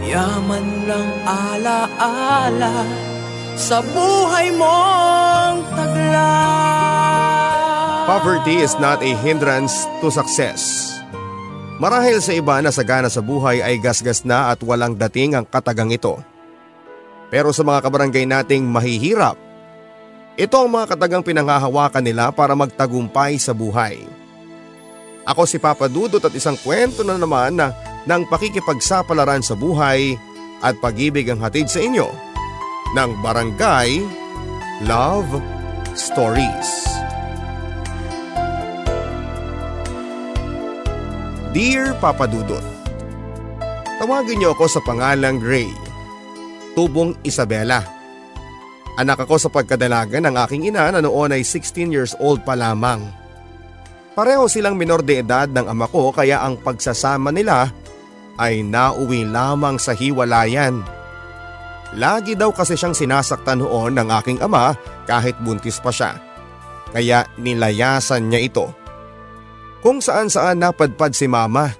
Yaman ng alaala sa buhay mong taglay Poverty is not a hindrance to success. Marahil sa iba na sagana sa buhay ay gasgas na at walang dating ang katagang ito. Pero sa mga kabarangay nating mahihirap, ito ang mga katagang pinanghahawakan nila para magtagumpay sa buhay. Ako si Papa Dudot at isang kwento na naman na ng pakikipagsapalaran sa buhay at pag-ibig ang hatid sa inyo ng Barangay Love Stories. Dear Papa Dudot, Tawagin niyo ako sa pangalang Gray, tubong Isabela. Anak ako sa pagkadalaga ng aking ina na noon ay 16 years old pa lamang. Pareho silang minor de edad ng ama ko kaya ang pagsasama nila ay nauwi lamang sa hiwalayan. Lagi daw kasi siyang sinasaktan noon ng aking ama kahit buntis pa siya. Kaya nilayasan niya ito. Kung saan saan napadpad si mama.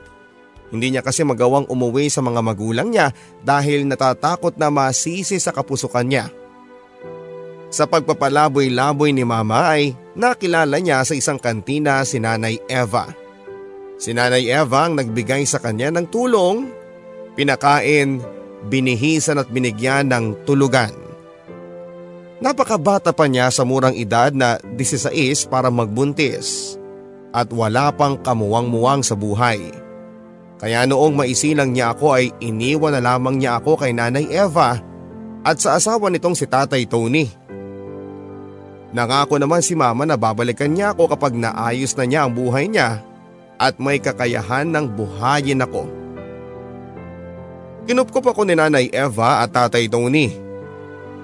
Hindi niya kasi magawang umuwi sa mga magulang niya dahil natatakot na masisi sa kapusukan niya. Sa pagpapalaboy-laboy ni mama ay nakilala niya sa isang kantina si Nanay Eva. Si Nanay Eva ang nagbigay sa kanya ng tulong, pinakain, binihisan at binigyan ng tulugan. Napakabata pa niya sa murang edad na 16 para magbuntis at wala pang kamuwang-muwang sa buhay. Kaya noong maisilang niya ako ay iniwan na lamang niya ako kay Nanay Eva at sa asawa nitong si Tatay Tony. Nangako naman si Mama na babalikan niya ako kapag naayos na niya ang buhay niya at may kakayahan ng buhayin ako. Kinupkop ako ni Nanay Eva at Tatay Tony.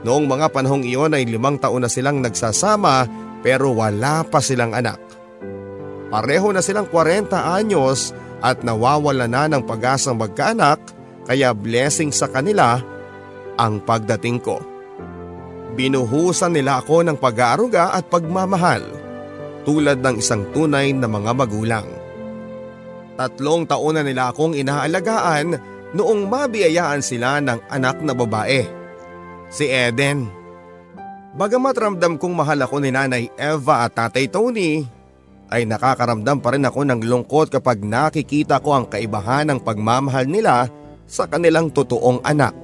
Noong mga panahong iyon ay limang taon na silang nagsasama pero wala pa silang anak. Pareho na silang 40 anyos at nawawala na ng pag-asang magkaanak kaya blessing sa kanila ang pagdating ko. Binuhusan nila ako ng pag-aaruga at pagmamahal tulad ng isang tunay na mga magulang. Tatlong taon na nila akong inaalagaan noong mabiyayaan sila ng anak na babae, si Eden. Bagamat ramdam kong mahal ako ni Nanay Eva at Tatay Tony, ay nakakaramdam pa rin ako ng lungkot kapag nakikita ko ang kaibahan ng pagmamahal nila sa kanilang totoong anak.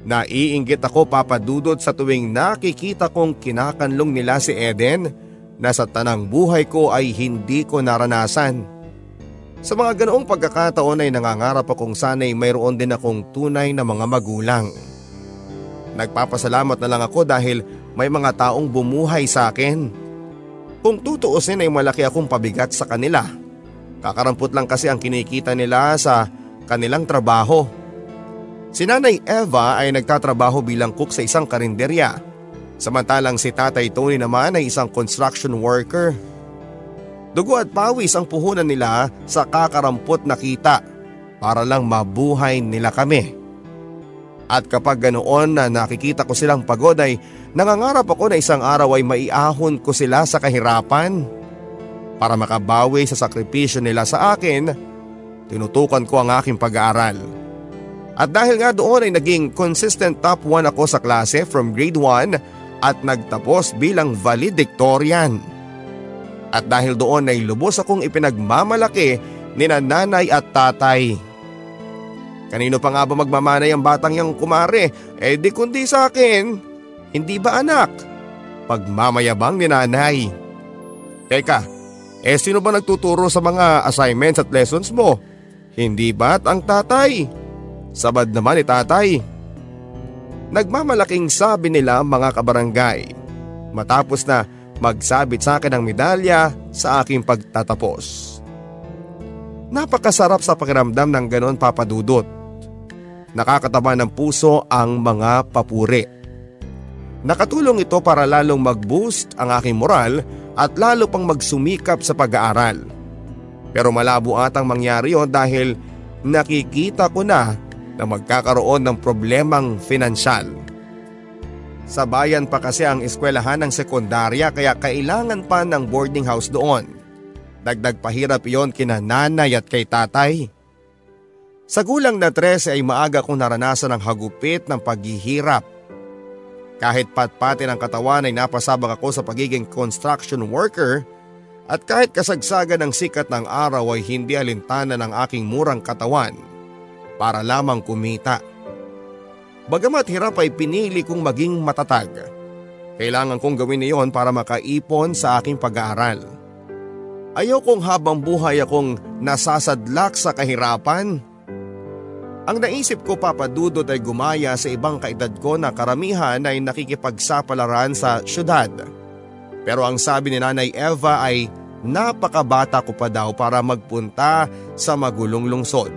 Naiinggit ako papadudot sa tuwing nakikita kong kinakanlong nila si Eden na sa tanang buhay ko ay hindi ko naranasan. Sa mga ganoong pagkakataon ay nangangarap akong sana'y mayroon din akong tunay na mga magulang. Nagpapasalamat na lang ako dahil may mga taong bumuhay sa akin. Kung tutuusin ay malaki akong pabigat sa kanila. Kakarampot lang kasi ang kinikita nila sa kanilang trabaho. Si Nanay Eva ay nagtatrabaho bilang cook sa isang karinderya. Samantalang si Tatay Tony naman ay isang construction worker. Dugo at pawis ang puhunan nila sa kakarampot na kita para lang mabuhay nila kami. At kapag ganoon na nakikita ko silang pagod ay nangangarap ako na isang araw ay maiahon ko sila sa kahirapan. Para makabawi sa sakripisyo nila sa akin, tinutukan ko ang aking pag-aaral. At dahil nga doon ay naging consistent top 1 ako sa klase from grade 1 at nagtapos bilang valedictorian. At dahil doon ay lubos akong ipinagmamalaki ni nanay at tatay. Kanino pa nga ba magmamanay ang batang yang kumare? Eh di kundi sa akin. Hindi ba anak? Pagmamayabang ni nanay. Teka, eh sino ba nagtuturo sa mga assignments at lessons mo? Hindi ba't ang tatay? Sabad naman ni tatay. Nagmamalaking sabi nila mga kabarangay. Matapos na magsabit sa akin ng medalya sa aking pagtatapos. Napakasarap sa pakiramdam ng ganon papadudot nakakataba ng puso ang mga papuri. Nakatulong ito para lalong mag-boost ang aking moral at lalo pang magsumikap sa pag-aaral. Pero malabo atang mangyari yon dahil nakikita ko na na magkakaroon ng problemang finansyal. Sa bayan pa kasi ang eskwelahan ng sekundarya kaya kailangan pa ng boarding house doon. Dagdag pahirap iyon kina nanay at kay tatay. Sa gulang na 13 ay maaga kong naranasan ang hagupit ng paghihirap. Kahit patpati ng katawan ay napasabak ako sa pagiging construction worker at kahit kasagsagan ng sikat ng araw ay hindi alintana ng aking murang katawan para lamang kumita. Bagamat hirap ay pinili kong maging matatag. Kailangan kong gawin iyon para makaipon sa aking pag-aaral. Ayokong habang buhay akong nasasadlak sa kahirapan ang naisip ko papadudot ay gumaya sa ibang kaedad ko na karamihan ay nakikipagsapalaran sa syudad. Pero ang sabi ni Nanay Eva ay napakabata ko pa daw para magpunta sa magulong lungsod.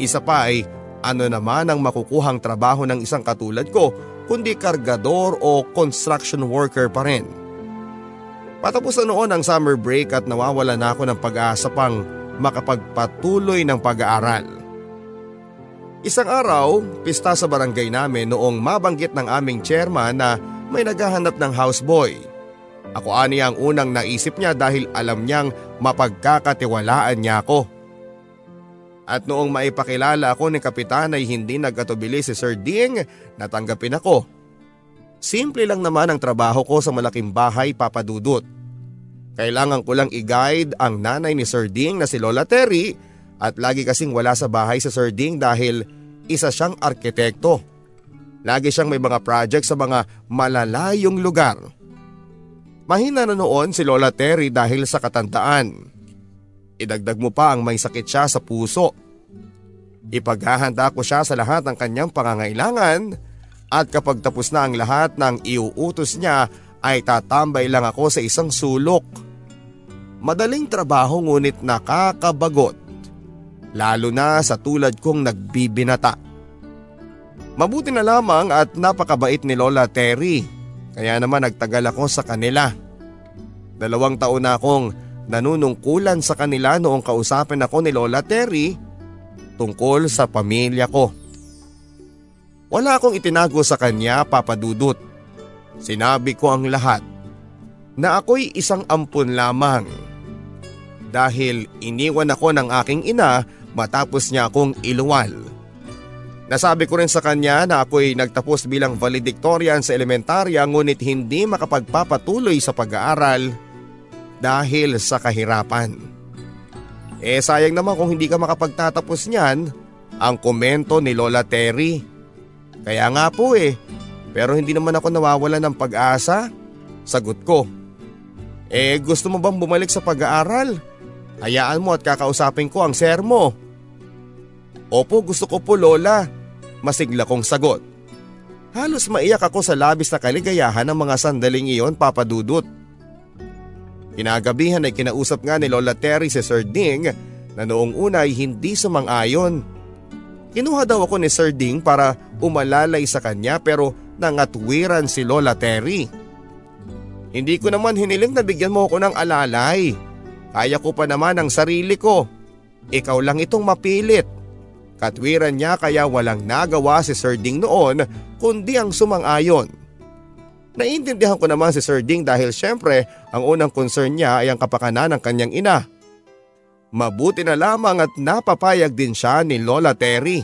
Isa pa ay ano naman ang makukuhang trabaho ng isang katulad ko kundi kargador o construction worker pa rin. Patapos na noon ang summer break at nawawala na ako ng pag-asa pang makapagpatuloy ng pag-aaral. Isang araw, pista sa barangay namin noong mabanggit ng aming chairman na may naghahanap ng houseboy. Ako ani ang unang naisip niya dahil alam niyang mapagkakatiwalaan niya ako. At noong maipakilala ako ni Kapitan ay hindi nagkatubili si Sir Ding, natanggapin ako. Simple lang naman ang trabaho ko sa malaking bahay papadudot. Kailangan ko lang i-guide ang nanay ni Sir Ding na si Lola Terry at lagi kasing wala sa bahay sa Sir Ding dahil isa siyang arkitekto. Lagi siyang may mga project sa mga malalayong lugar. Mahina na noon si Lola Terry dahil sa katandaan. Idagdag mo pa ang may sakit siya sa puso. Ipaghahanda ko siya sa lahat ng kanyang pangangailangan at kapag tapos na ang lahat ng iuutos niya ay tatambay lang ako sa isang sulok. Madaling trabaho ngunit nakakabagot lalo na sa tulad kong nagbibinata. Mabuti na lamang at napakabait ni Lola Terry, kaya naman nagtagal ako sa kanila. Dalawang taon na akong nanunungkulan sa kanila noong kausapin ako ni Lola Terry tungkol sa pamilya ko. Wala akong itinago sa kanya papadudot. Sinabi ko ang lahat na ako'y isang ampun lamang. Dahil iniwan ako ng aking ina matapos niya akong iluwal. Nasabi ko rin sa kanya na ako'y nagtapos bilang valedictorian sa elementarya ngunit hindi makapagpapatuloy sa pag-aaral dahil sa kahirapan. Eh sayang naman kung hindi ka makapagtatapos niyan, ang komento ni Lola Terry. Kaya nga po eh, pero hindi naman ako nawawala ng pag-asa. Sagot ko. Eh gusto mo bang bumalik sa pag-aaral? Hayaan mo at kakausapin ko ang sir mo. Opo gusto ko po lola, masigla kong sagot. Halos maiyak ako sa labis na kaligayahan ng mga sandaling iyon papadudot. Kinagabihan ay kinausap nga ni Lola Terry si Sir Ding na noong una ay hindi sumang-ayon. Kinuha daw ako ni Sir Ding para umalalay sa kanya pero nangatwiran si Lola Terry. Hindi ko naman hiniling na bigyan mo ako ng alalay. Kaya ko pa naman ang sarili ko. Ikaw lang itong mapilit. Katwiran niya kaya walang nagawa si Sir Ding noon kundi ang sumang-ayon. Naiintindihan ko naman si Sir Ding dahil syempre ang unang concern niya ay ang kapakanan ng kanyang ina. Mabuti na lamang at napapayag din siya ni Lola Terry.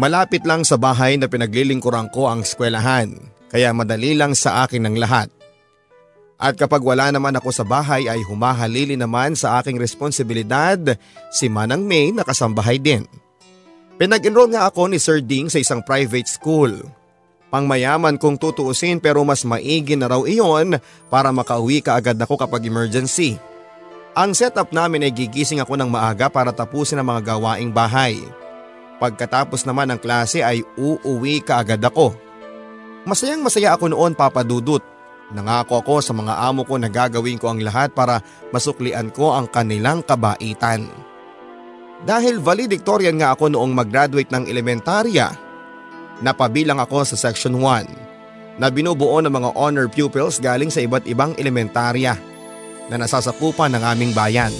Malapit lang sa bahay na pinaglilingkuran ko ang eskwelahan kaya madali lang sa akin ang lahat. At kapag wala naman ako sa bahay ay humahalili naman sa aking responsibilidad si Manang May na kasambahay din. Pinag-enroll nga ako ni Sir Ding sa isang private school. Pangmayaman kung tutuusin pero mas maigi na raw iyon para makauwi ka agad ako kapag emergency. Ang setup namin ay gigising ako ng maaga para tapusin ang mga gawaing bahay. Pagkatapos naman ng klase ay uuwi ka agad ako. Masayang masaya ako noon papadudot Nangako ako sa mga amo ko na gagawin ko ang lahat para masuklian ko ang kanilang kabaitan. Dahil valedictorian nga ako noong mag-graduate ng elementarya, napabilang ako sa section 1 na binubuo ng mga honor pupils galing sa iba't ibang elementarya na nasasakupan ng aming bayan.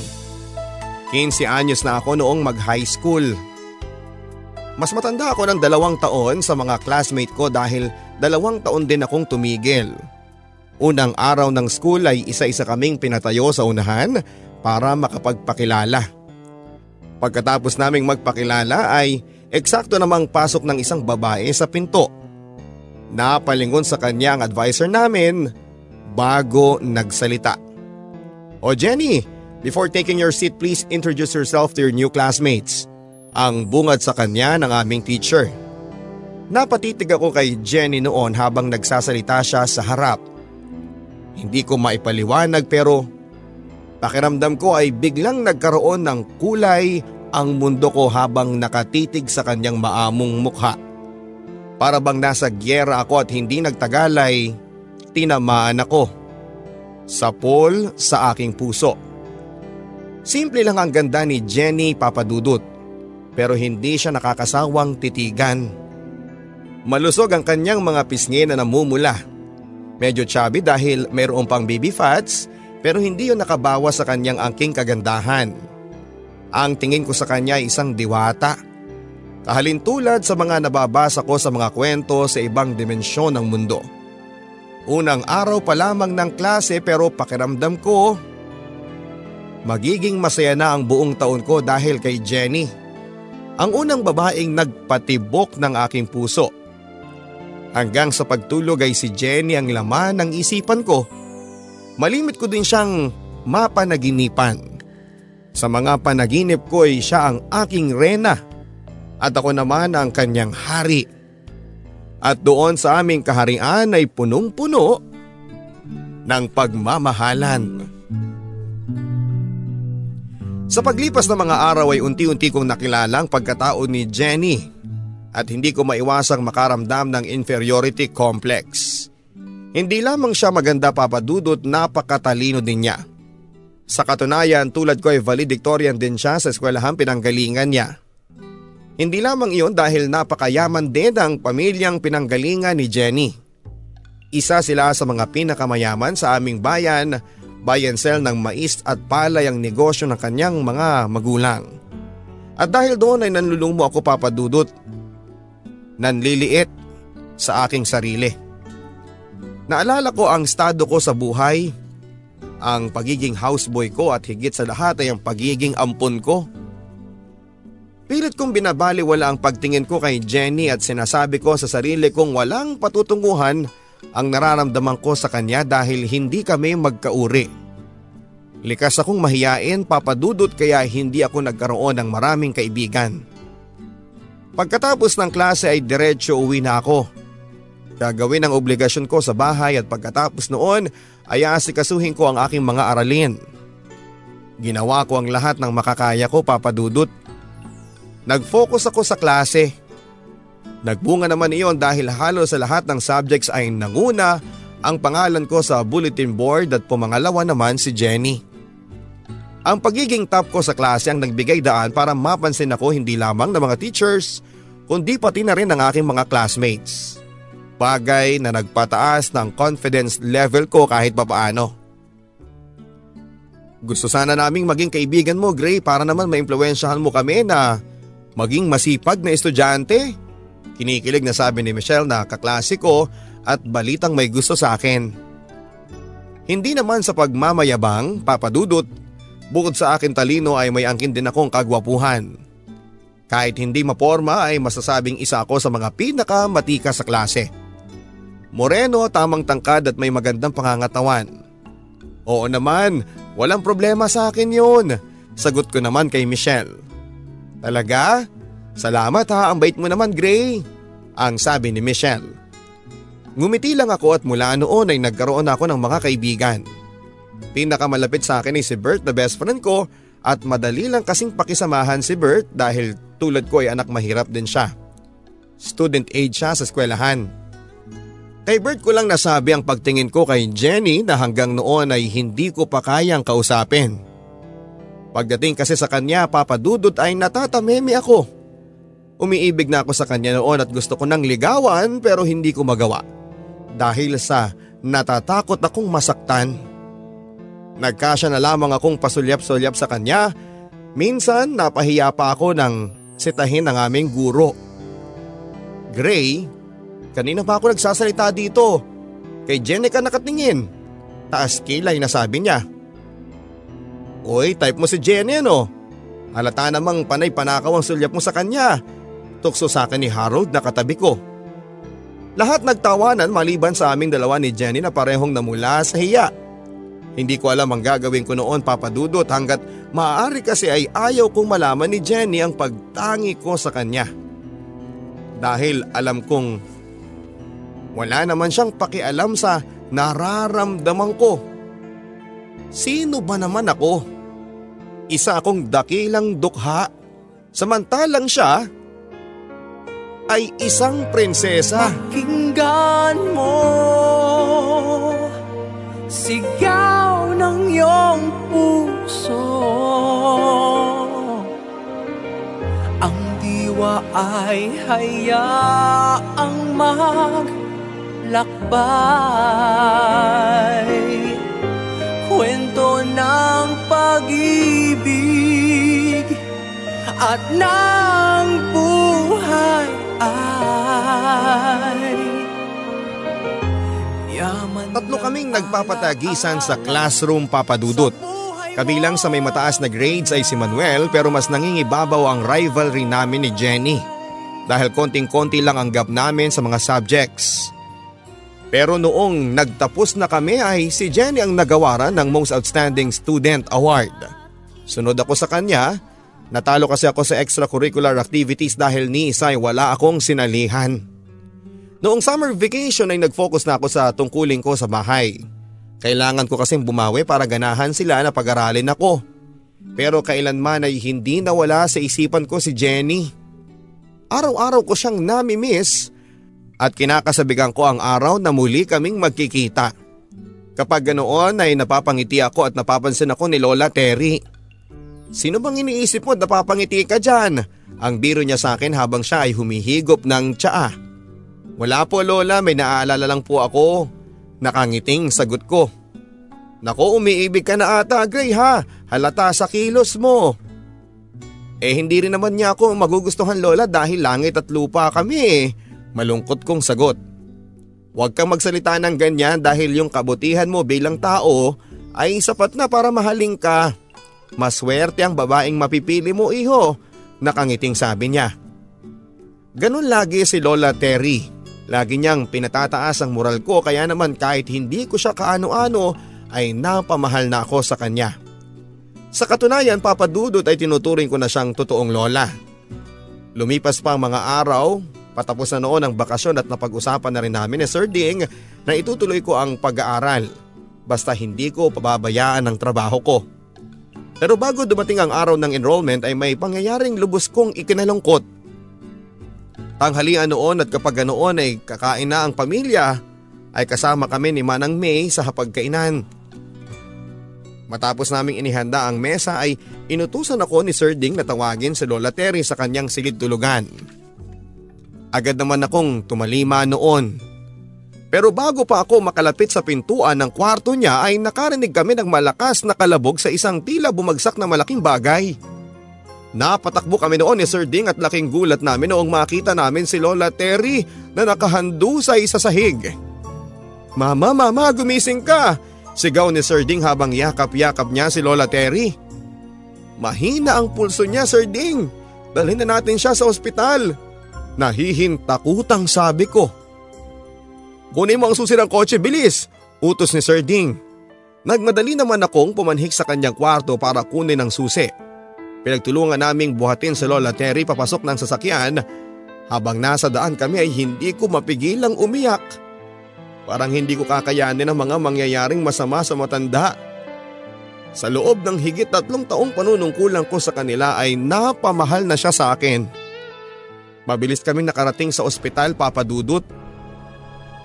15 anyos na ako noong mag-high school. Mas matanda ako ng dalawang taon sa mga classmate ko dahil dalawang taon din akong tumigil. Unang araw ng school ay isa-isa kaming pinatayo sa unahan para makapagpakilala. Pagkatapos naming magpakilala ay eksakto namang pasok ng isang babae sa pinto. Napalingon sa kanya ang advisor namin bago nagsalita. O Jenny, before taking your seat please introduce yourself to your new classmates. Ang bungad sa kanya ng aming teacher. Napatitig ako kay Jenny noon habang nagsasalita siya sa harap hindi ko maipaliwanag pero pakiramdam ko ay biglang nagkaroon ng kulay ang mundo ko habang nakatitig sa kanyang maamong mukha. Para bang nasa gyera ako at hindi nagtagal ay tinamaan ako. Sa pool sa aking puso. Simple lang ang ganda ni Jenny Papadudut pero hindi siya nakakasawang titigan. Malusog ang kanyang mga pisngi na namumula Medyo chubby dahil mayroon pang baby fats pero hindi yun nakabawa sa kanyang angking kagandahan. Ang tingin ko sa kanya ay isang diwata. Kahalintulad sa mga nababasa ko sa mga kwento sa ibang dimensyon ng mundo. Unang araw pa lamang ng klase pero pakiramdam ko magiging masaya na ang buong taon ko dahil kay Jenny. Ang unang babaeng nagpatibok ng aking puso. Hanggang sa pagtulog ay si Jenny ang laman ng isipan ko. Malimit ko din siyang mapanaginipan. Sa mga panaginip ko ay siya ang aking rena at ako naman ang kanyang hari. At doon sa aming kaharian ay punong-puno ng pagmamahalan. Sa paglipas ng mga araw ay unti-unti kong nakilala ang pagkatao ni Jenny at hindi ko maiwasang makaramdam ng inferiority complex. Hindi lamang siya maganda papadudot, napakatalino din niya. Sa katunayan tulad ko ay valedictorian din siya sa eskwelahan pinanggalingan niya. Hindi lamang iyon dahil napakayaman din ang pamilyang pinanggalingan ni Jenny. Isa sila sa mga pinakamayaman sa aming bayan, bayan sell ng mais at palay ang negosyo ng kanyang mga magulang. At dahil doon ay nanlulumo ako papadudot nanliliit sa aking sarili. Naalala ko ang estado ko sa buhay, ang pagiging houseboy ko at higit sa lahat ay ang pagiging ampon ko. Pilit kong binabaliwala ang pagtingin ko kay Jenny at sinasabi ko sa sarili kong walang patutunguhan ang nararamdaman ko sa kanya dahil hindi kami magkauri. Likas akong mahiyain papadudot kaya hindi ako nagkaroon ng maraming kaibigan. Pagkatapos ng klase ay diretsyo uwi na ako. Gagawin ang obligasyon ko sa bahay at pagkatapos noon ay aasikasuhin ko ang aking mga aralin. Ginawa ko ang lahat ng makakaya ko papadudot. Nag-focus ako sa klase. Nagbunga naman iyon dahil halos sa lahat ng subjects ay nanguna ang pangalan ko sa bulletin board at pumangalawa naman si Jenny. Ang pagiging top ko sa klase ang nagbigay daan para mapansin ako hindi lamang ng mga teachers kundi pati na rin ng aking mga classmates. Bagay na nagpataas ng confidence level ko kahit papaano. Gusto sana naming maging kaibigan mo Gray para naman maimpluwensyahan mo kami na maging masipag na estudyante. Kinikilig na sabi ni Michelle na kaklase ko at balitang may gusto sa akin. Hindi naman sa pagmamayabang, papadudot, bukod sa akin talino ay may angkin din akong kagwapuhan. Kahit hindi maporma ay masasabing isa ako sa mga pinakamatika sa klase. Moreno, tamang tangkad at may magandang pangangatawan. Oo naman, walang problema sa akin yun. Sagot ko naman kay Michelle. Talaga? Salamat ha, ang bait mo naman Gray. Ang sabi ni Michelle. Ngumiti lang ako at mula noon ay nagkaroon ako ng mga kaibigan. Pinakamalapit sa akin ay si Bert na best friend ko at madali lang kasing pakisamahan si Bert dahil tulad ko ay anak mahirap din siya. Student age siya sa eskwelahan. Kay Bert ko lang nasabi ang pagtingin ko kay Jenny na hanggang noon ay hindi ko pa kayang kausapin. Pagdating kasi sa kanya papadudot ay natatameme ako. Umiibig na ako sa kanya noon at gusto ko nang ligawan pero hindi ko magawa. Dahil sa natatakot akong masaktan. Nagkasya na lamang akong pasulyap-sulyap sa kanya. Minsan napahiya pa ako ng sitahin ng aming guro. Gray, kanina pa ako nagsasalita dito. Kay Jenica nakatingin. Taas kilay na sabi niya. Uy, type mo si Jenny ano? Halata namang panay panakaw ang sulyap mo sa kanya. Tukso sa akin ni Harold na katabi ko. Lahat nagtawanan maliban sa aming dalawa ni Jenny na parehong namula sa hiya. Hindi ko alam ang gagawin ko noon papadudot hanggat maaari kasi ay ayaw kong malaman ni Jenny ang pagtangi ko sa kanya. Dahil alam kong wala naman siyang pakialam sa nararamdaman ko. Sino ba naman ako? Isa akong dakilang dukha. Samantalang siya ay isang prinsesa. Pakinggan mo Sigaw ng iyong puso Ang diwa ay hayaang maglakbay Kwento ng pag-ibig at ng buhay ay yaman Tatlo kaming nagpapatagisan sa classroom papadudot. Kabilang sa may mataas na grades ay si Manuel pero mas nangingibabaw ang rivalry namin ni Jenny. Dahil konting-konti lang ang gap namin sa mga subjects. Pero noong nagtapos na kami ay si Jenny ang nagawaran ng Most Outstanding Student Award. Sunod ako sa kanya, natalo kasi ako sa extracurricular activities dahil ni isa ay wala akong sinalihan. Noong summer vacation ay nag-focus na ako sa tungkulin ko sa bahay. Kailangan ko kasing bumawi para ganahan sila na pag-aralin ako. Pero kailanman ay hindi nawala sa isipan ko si Jenny. Araw-araw ko siyang nami-miss at kinakasabigan ko ang araw na muli kaming magkikita. Kapag ganoon ay napapangiti ako at napapansin ako ni Lola Terry. Sino bang iniisip mo napapangiti ka dyan? Ang biro niya sa akin habang siya ay humihigop ng tsaa. Wala po Lola, may naaalala lang po ako. Nakangiting sagot ko. Nako umiibig ka na ata Gray ha, halata sa kilos mo. Eh hindi rin naman niya ako magugustuhan Lola dahil langit at lupa kami eh. Malungkot kong sagot. Huwag kang magsalita ng ganyan dahil yung kabutihan mo bilang tao ay sapat na para mahaling ka. Maswerte ang babaeng mapipili mo iho, nakangiting sabi niya. Ganon lagi si Lola Terry. Lagi niyang pinatataas ang moral ko kaya naman kahit hindi ko siya kaano-ano ay napamahal na ako sa kanya. Sa katunayan papadudot ay tinuturing ko na siyang totoong lola. Lumipas pa ang mga araw, patapos na noon ang bakasyon at napag-usapan na rin namin ni Sir Ding na itutuloy ko ang pag-aaral. Basta hindi ko pababayaan ang trabaho ko. Pero bago dumating ang araw ng enrollment ay may pangyayaring lubos kong ikinalungkot. Tanghalian noon at kapag noon ay kakain na ang pamilya, ay kasama kami ni Manang May sa hapagkainan. Matapos naming inihanda ang mesa ay inutusan ako ni Sir Ding na tawagin si Lola Terry sa kanyang silid tulugan. Agad naman akong tumalima noon. Pero bago pa ako makalapit sa pintuan ng kwarto niya ay nakarinig kami ng malakas na kalabog sa isang tila bumagsak na malaking bagay. Napatakbo kami noon ni Sir Ding at laking gulat namin noong makita namin si Lola Terry na nakahandu sa isa sahig. Mama, mama, gumising ka! Sigaw ni Sir Ding habang yakap-yakap niya si Lola Terry. Mahina ang pulso niya Sir Ding. Dalhin na natin siya sa ospital. Nahihintakutang sabi ko. Kunin mo ang susi ng kotse, bilis! Utos ni Sir Ding. Nagmadali naman akong pumanhik sa kanyang kwarto para kunin ang susi. Pinagtulungan naming buhatin si Lola Terry papasok ng sasakyan. Habang nasa daan kami ay hindi ko mapigilang umiyak. Parang hindi ko kakayanin ang mga mangyayaring masama sa matanda. Sa loob ng higit tatlong taong panunungkulan ko sa kanila ay napamahal na siya sa akin. Mabilis kaming nakarating sa ospital papadudot.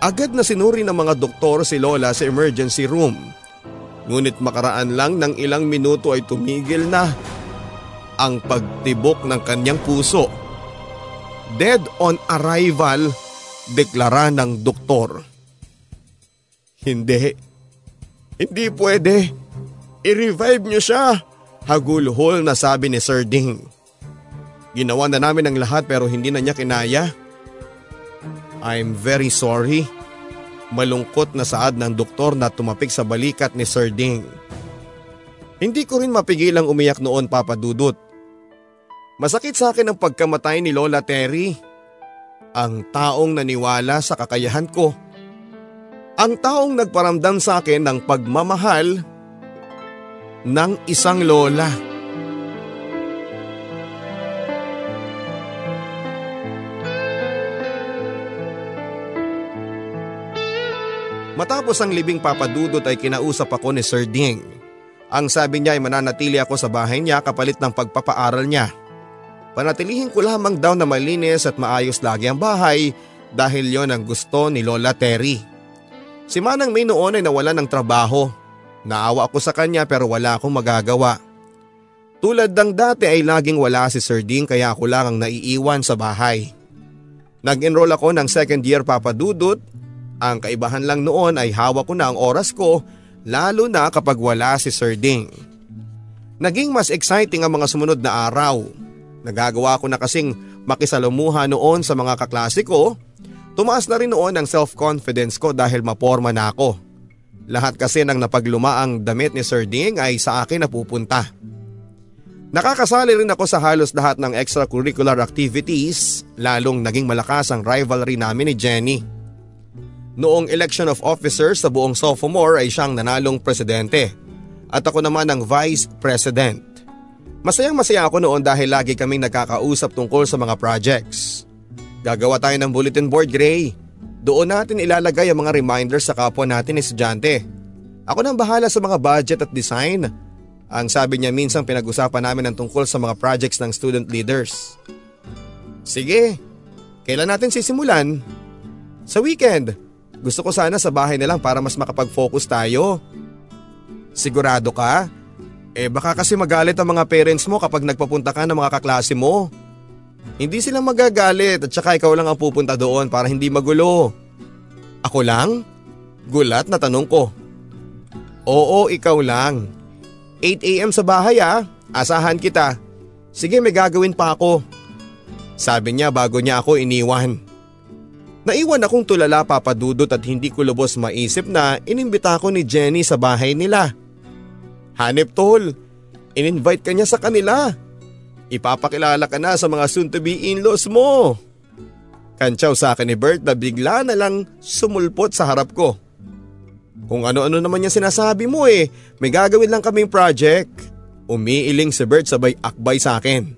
Agad na sinuri ng mga doktor si Lola sa emergency room. Ngunit makaraan lang ng ilang minuto ay tumigil na ang pagtibok ng kanyang puso. Dead on arrival, deklara ng doktor. Hindi. Hindi pwede. I-revive niyo siya. Hagulhol na sabi ni Sir Ding. Ginawa na namin ang lahat pero hindi na niya kinaya. I'm very sorry. Malungkot na saad ng doktor na tumapik sa balikat ni Sir Ding. Hindi ko rin mapigilang umiyak noon papadudot. Masakit sa akin ang pagkamatay ni Lola Terry. Ang taong naniwala sa kakayahan ko ang taong nagparamdam sa akin ng pagmamahal ng isang lola. Matapos ang libing papadudot ay kinausap ako ni Sir Ding. Ang sabi niya ay mananatili ako sa bahay niya kapalit ng pagpapaaral niya. Panatilihin ko lamang daw na malinis at maayos lagi ang bahay dahil yon ang gusto ni Lola Terry. Si Manang May noon ay nawalan ng trabaho. Naawa ako sa kanya pero wala akong magagawa. Tulad ng dati ay laging wala si Sir Ding kaya ako lang ang naiiwan sa bahay. Nag-enroll ako ng second year papadudot. Ang kaibahan lang noon ay hawak ko na ang oras ko lalo na kapag wala si Sir Ding. Naging mas exciting ang mga sumunod na araw. Nagagawa ko na kasing makisalamuha noon sa mga kaklase ko Tumaas na rin noon ang self-confidence ko dahil maporma na ako. Lahat kasi ng napaglumaang damit ni Sir Ding ay sa akin napupunta. Nakakasali rin ako sa halos lahat ng extracurricular activities, lalong naging malakas ang rivalry namin ni Jenny. Noong election of officers sa buong sophomore ay siyang nanalong presidente at ako naman ang vice president. Masayang masaya ako noon dahil lagi kaming nagkakausap tungkol sa mga projects. Gagawa tayo ng bulletin board, Gray. Doon natin ilalagay ang mga reminders sa kapwa natin estudyante. Ako nang bahala sa mga budget at design. Ang sabi niya minsan pinag-usapan namin ang tungkol sa mga projects ng student leaders. Sige, kailan natin sisimulan? Sa weekend. Gusto ko sana sa bahay na lang para mas makapag-focus tayo. Sigurado ka? Eh baka kasi magalit ang mga parents mo kapag nagpapunta ka ng mga kaklase mo. Hindi sila magagalit at saka ikaw lang ang pupunta doon para hindi magulo. Ako lang? Gulat na tanong ko. Oo, ikaw lang. 8am sa bahay ah, asahan kita. Sige may gagawin pa ako. Sabi niya bago niya ako iniwan. Naiwan akong tulala papadudot at hindi ko lubos maisip na inimbita ko ni Jenny sa bahay nila. Hanep tol, in-invite ka niya sa kanila. Ipapakilala ka na sa mga soon-to-be in-laws mo. Kantsaw sa akin ni Bert na bigla na lang sumulpot sa harap ko. Kung ano-ano naman niya sinasabi mo eh, may gagawin lang kaming project. Umiiling si Bert sabay akbay sa akin.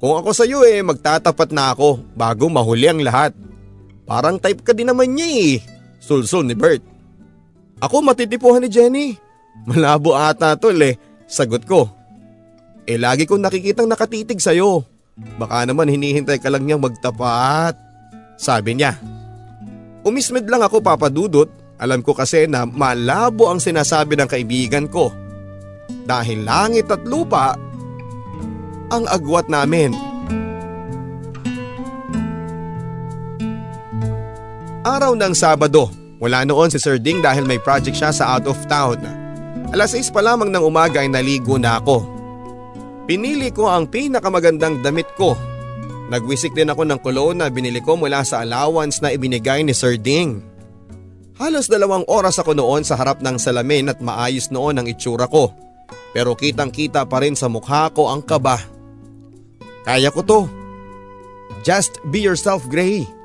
Kung ako sa iyo eh, magtatapat na ako bago mahuli ang lahat. Parang type ka din naman niya eh. Sulsul ni Bert. Ako matitipuhan ni Jenny. Malabo ata tol eh. Sagot ko. Eh lagi kong nakikitang nakatitig sa'yo. Baka naman hinihintay ka lang niyang magtapat. Sabi niya. Umismid lang ako papadudot. Alam ko kasi na malabo ang sinasabi ng kaibigan ko. Dahil langit at lupa ang agwat namin. Araw ng Sabado, wala noon si Sir Ding dahil may project siya sa out of town. Alas 6 pa lamang ng umaga ay naligo na ako. Pinili ko ang pinakamagandang damit ko. Nagwisik din ako ng cologne na binili ko mula sa allowance na ibinigay ni Sir Ding. Halos dalawang oras ako noon sa harap ng salamin at maayos noon ang itsura ko. Pero kitang kita pa rin sa mukha ko ang kaba. Kaya ko to. Just be yourself, Gray.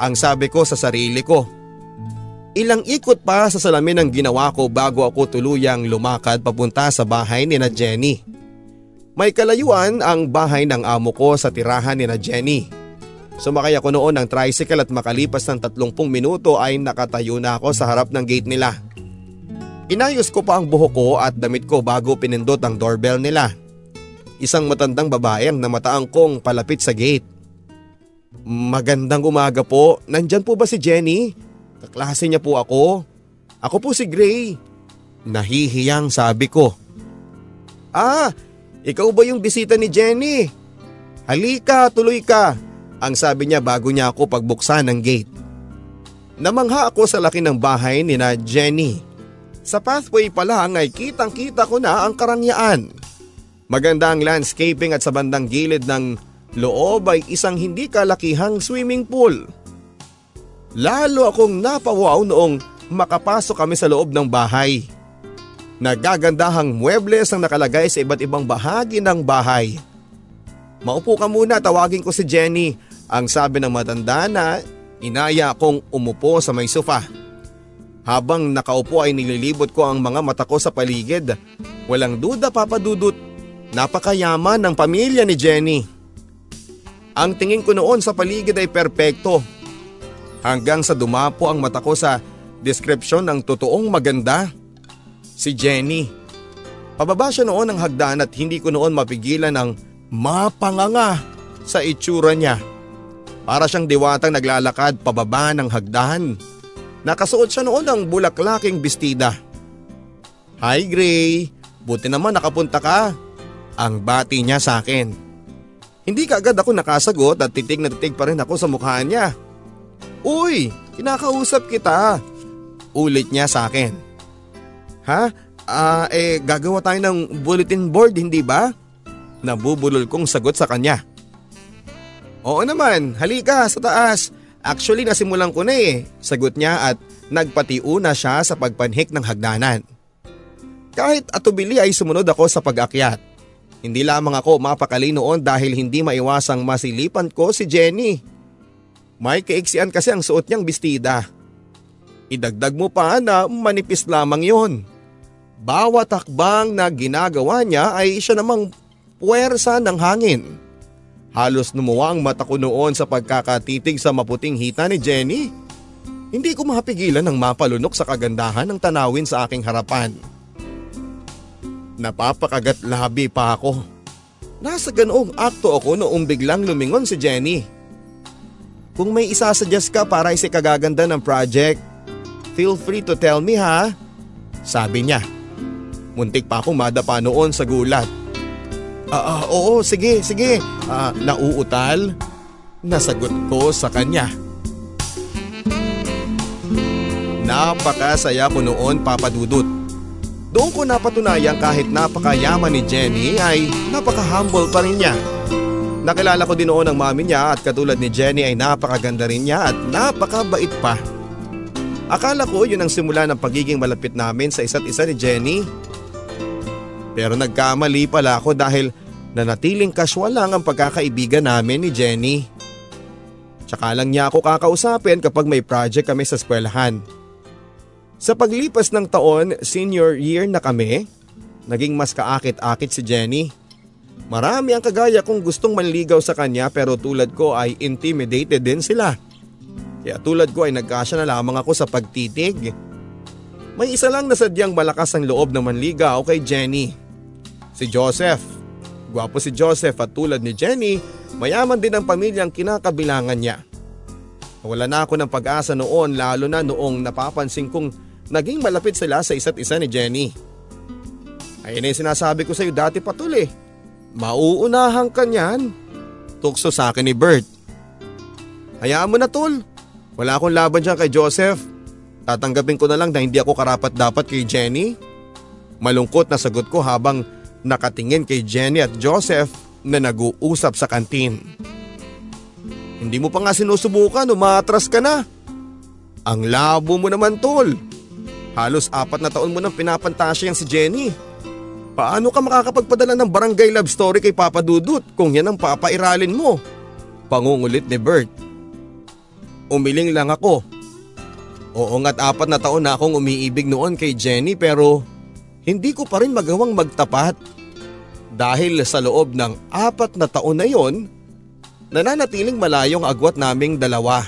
Ang sabi ko sa sarili ko. Ilang ikot pa sa salamin ang ginawa ko bago ako tuluyang lumakad papunta sa bahay ni na Jenny. May kalayuan ang bahay ng amo ko sa tirahan ni na Jenny. Sumakay ako noon ng tricycle at makalipas ng 30 minuto ay nakatayo na ako sa harap ng gate nila. Inayos ko pa ang buhok ko at damit ko bago pinindot ang doorbell nila. Isang matandang babae ang namataang kong palapit sa gate. Magandang umaga po. Nandyan po ba si Jenny? Kaklase niya po ako. Ako po si Gray. Nahihiyang sabi ko. Ah, ikaw ba yung bisita ni Jenny? Halika, tuloy ka. Ang sabi niya bago niya ako pagbuksan ng gate. Namangha ako sa laki ng bahay ni na Jenny. Sa pathway pa lang ay kitang kita ko na ang karangyaan. Maganda ang landscaping at sa bandang gilid ng loob ay isang hindi kalakihang swimming pool. Lalo akong napawaw noong makapasok kami sa loob ng bahay. Nagagandahang muebles ang nakalagay sa iba't ibang bahagi ng bahay. Maupo ka muna, tawagin ko si Jenny. Ang sabi ng matanda na inaya akong umupo sa may sofa. Habang nakaupo ay nililibot ko ang mga mata ko sa paligid. Walang duda papadudot, napakayaman ng pamilya ni Jenny. Ang tingin ko noon sa paligid ay perpekto hanggang sa dumapo ang mata ko sa deskripsyon ng totoong maganda. Si Jenny. Pababa siya noon ng hagdan at hindi ko noon mapigilan ang mapanganga sa itsura niya. Para siyang diwatang naglalakad pababa ng hagdan. Nakasuot siya noon ng bulaklaking bestida. Hi Gray, buti naman nakapunta ka. Ang bati niya sa akin. Hindi kaagad ako nakasagot at titig na titig pa rin ako sa mukha niya. Uy, kinakausap kita. Ulit niya sa akin. Ha? Ah, eh gagawa tayo ng bulletin board, hindi ba? Nabubulol kong sagot sa kanya. Oo naman, halika sa taas. Actually nasimulan ko na eh, sagot niya at nagpatiuna siya sa pagpanhik ng hagdanan. Kahit atubili ay sumunod ako sa pag-akyat. Hindi lamang ako mapakali noon dahil hindi maiwasang masilipan ko si Jenny. May kaiksian kasi ang suot niyang bestida. Idagdag mo pa na manipis lamang yon. Bawat hakbang na ginagawa niya ay siya namang puwersa ng hangin. Halos numuwa ang mata ko noon sa pagkakatitig sa maputing hita ni Jenny. Hindi ko mapigilan ng mapalunok sa kagandahan ng tanawin sa aking harapan. Napapakagat labi pa ako. Nasa ganoong akto ako noong biglang lumingon si Jenny. Kung may isasuggest ka para isikagaganda ng project, feel free to tell me ha. Sabi niya. Muntik pa akong madapa noon sa gulat. Ah, uh, oo, sige, sige. Uh, nauutal? Nasagot ko sa kanya. Napakasaya ko noon papadudot. Doon ko napatunayan kahit napakayaman ni Jenny ay napaka-humble pa rin niya. Nakilala ko din noon ang mami niya at katulad ni Jenny ay napakaganda rin niya at napakabait pa. Akala ko yun ang simula ng pagiging malapit namin sa isa't isa ni Jenny. Pero nagkamali pala ako dahil nanatiling kaswal lang ang pagkakaibigan namin ni Jenny. Tsaka lang niya ako kakausapin kapag may project kami sa eskwelahan. Sa paglipas ng taon, senior year na kami, naging mas kaakit-akit si Jenny. Marami ang kagaya kong gustong manligaw sa kanya pero tulad ko ay intimidated din sila. Kaya tulad ko ay nagkasya na lamang ako sa pagtitig. May isa lang na sadyang malakas ang loob na manligaw kay Jenny. Si Joseph. Gwapo si Joseph at tulad ni Jenny Mayaman din ang pamilyang kinakabilangan niya. Wala na ako ng pag-asa noon lalo na noong napapansin kong naging malapit sila sa isa't isa ni Jenny. Ayun yung sinasabi ko sa iyo dati patul eh. Mauunahan ka niyan. Tukso sa akin ni Bert. Hayaan mo na tol. Wala akong laban dyan kay Joseph. Tatanggapin ko na lang na hindi ako karapat dapat kay Jenny. Malungkot na sagot ko habang nakatingin kay Jenny at Joseph na nag-uusap sa kantin. Hindi mo pa nga sinusubukan, umatras ka na. Ang labo mo naman tol. Halos apat na taon mo nang pinapantasya yang si Jenny. Paano ka makakapagpadala ng barangay love story kay Papa Dudut kung yan ang papairalin mo? Pangungulit ni Bert. Umiling lang ako. Oo nga't apat na taon na akong umiibig noon kay Jenny pero hindi ko pa rin magawang magtapat. Dahil sa loob ng apat na taon na yon, nananatiling malayong agwat naming dalawa.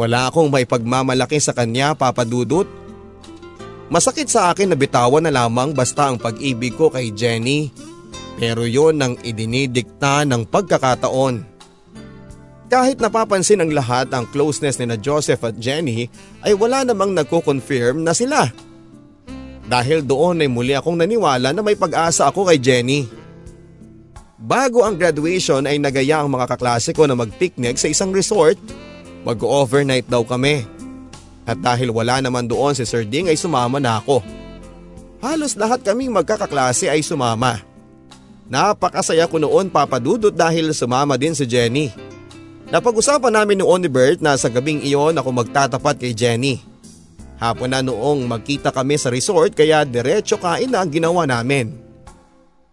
Wala akong may pagmamalaki sa kanya papadudot. Masakit sa akin na bitawan na lamang basta ang pag-ibig ko kay Jenny. Pero yon ang idinidikta ng pagkakataon. Kahit napapansin ng lahat ang closeness ni na Joseph at Jenny ay wala namang nagko-confirm na sila. Dahil doon ay muli akong naniwala na may pag-asa ako kay Jenny. Bago ang graduation ay nagaya ang mga kaklase ko na mag-picnic sa isang resort. Mag-overnight daw kami. At dahil wala naman doon si Sir Ding ay sumama na ako. Halos lahat kaming magkakaklase ay sumama. Napakasaya ko noon papadudot dahil sumama din si Jenny. Napag-usapan namin noon ni Bert na sa gabing iyon ako magtatapat kay Jenny. Hapon na noong magkita kami sa resort kaya diretso kain na ang ginawa namin.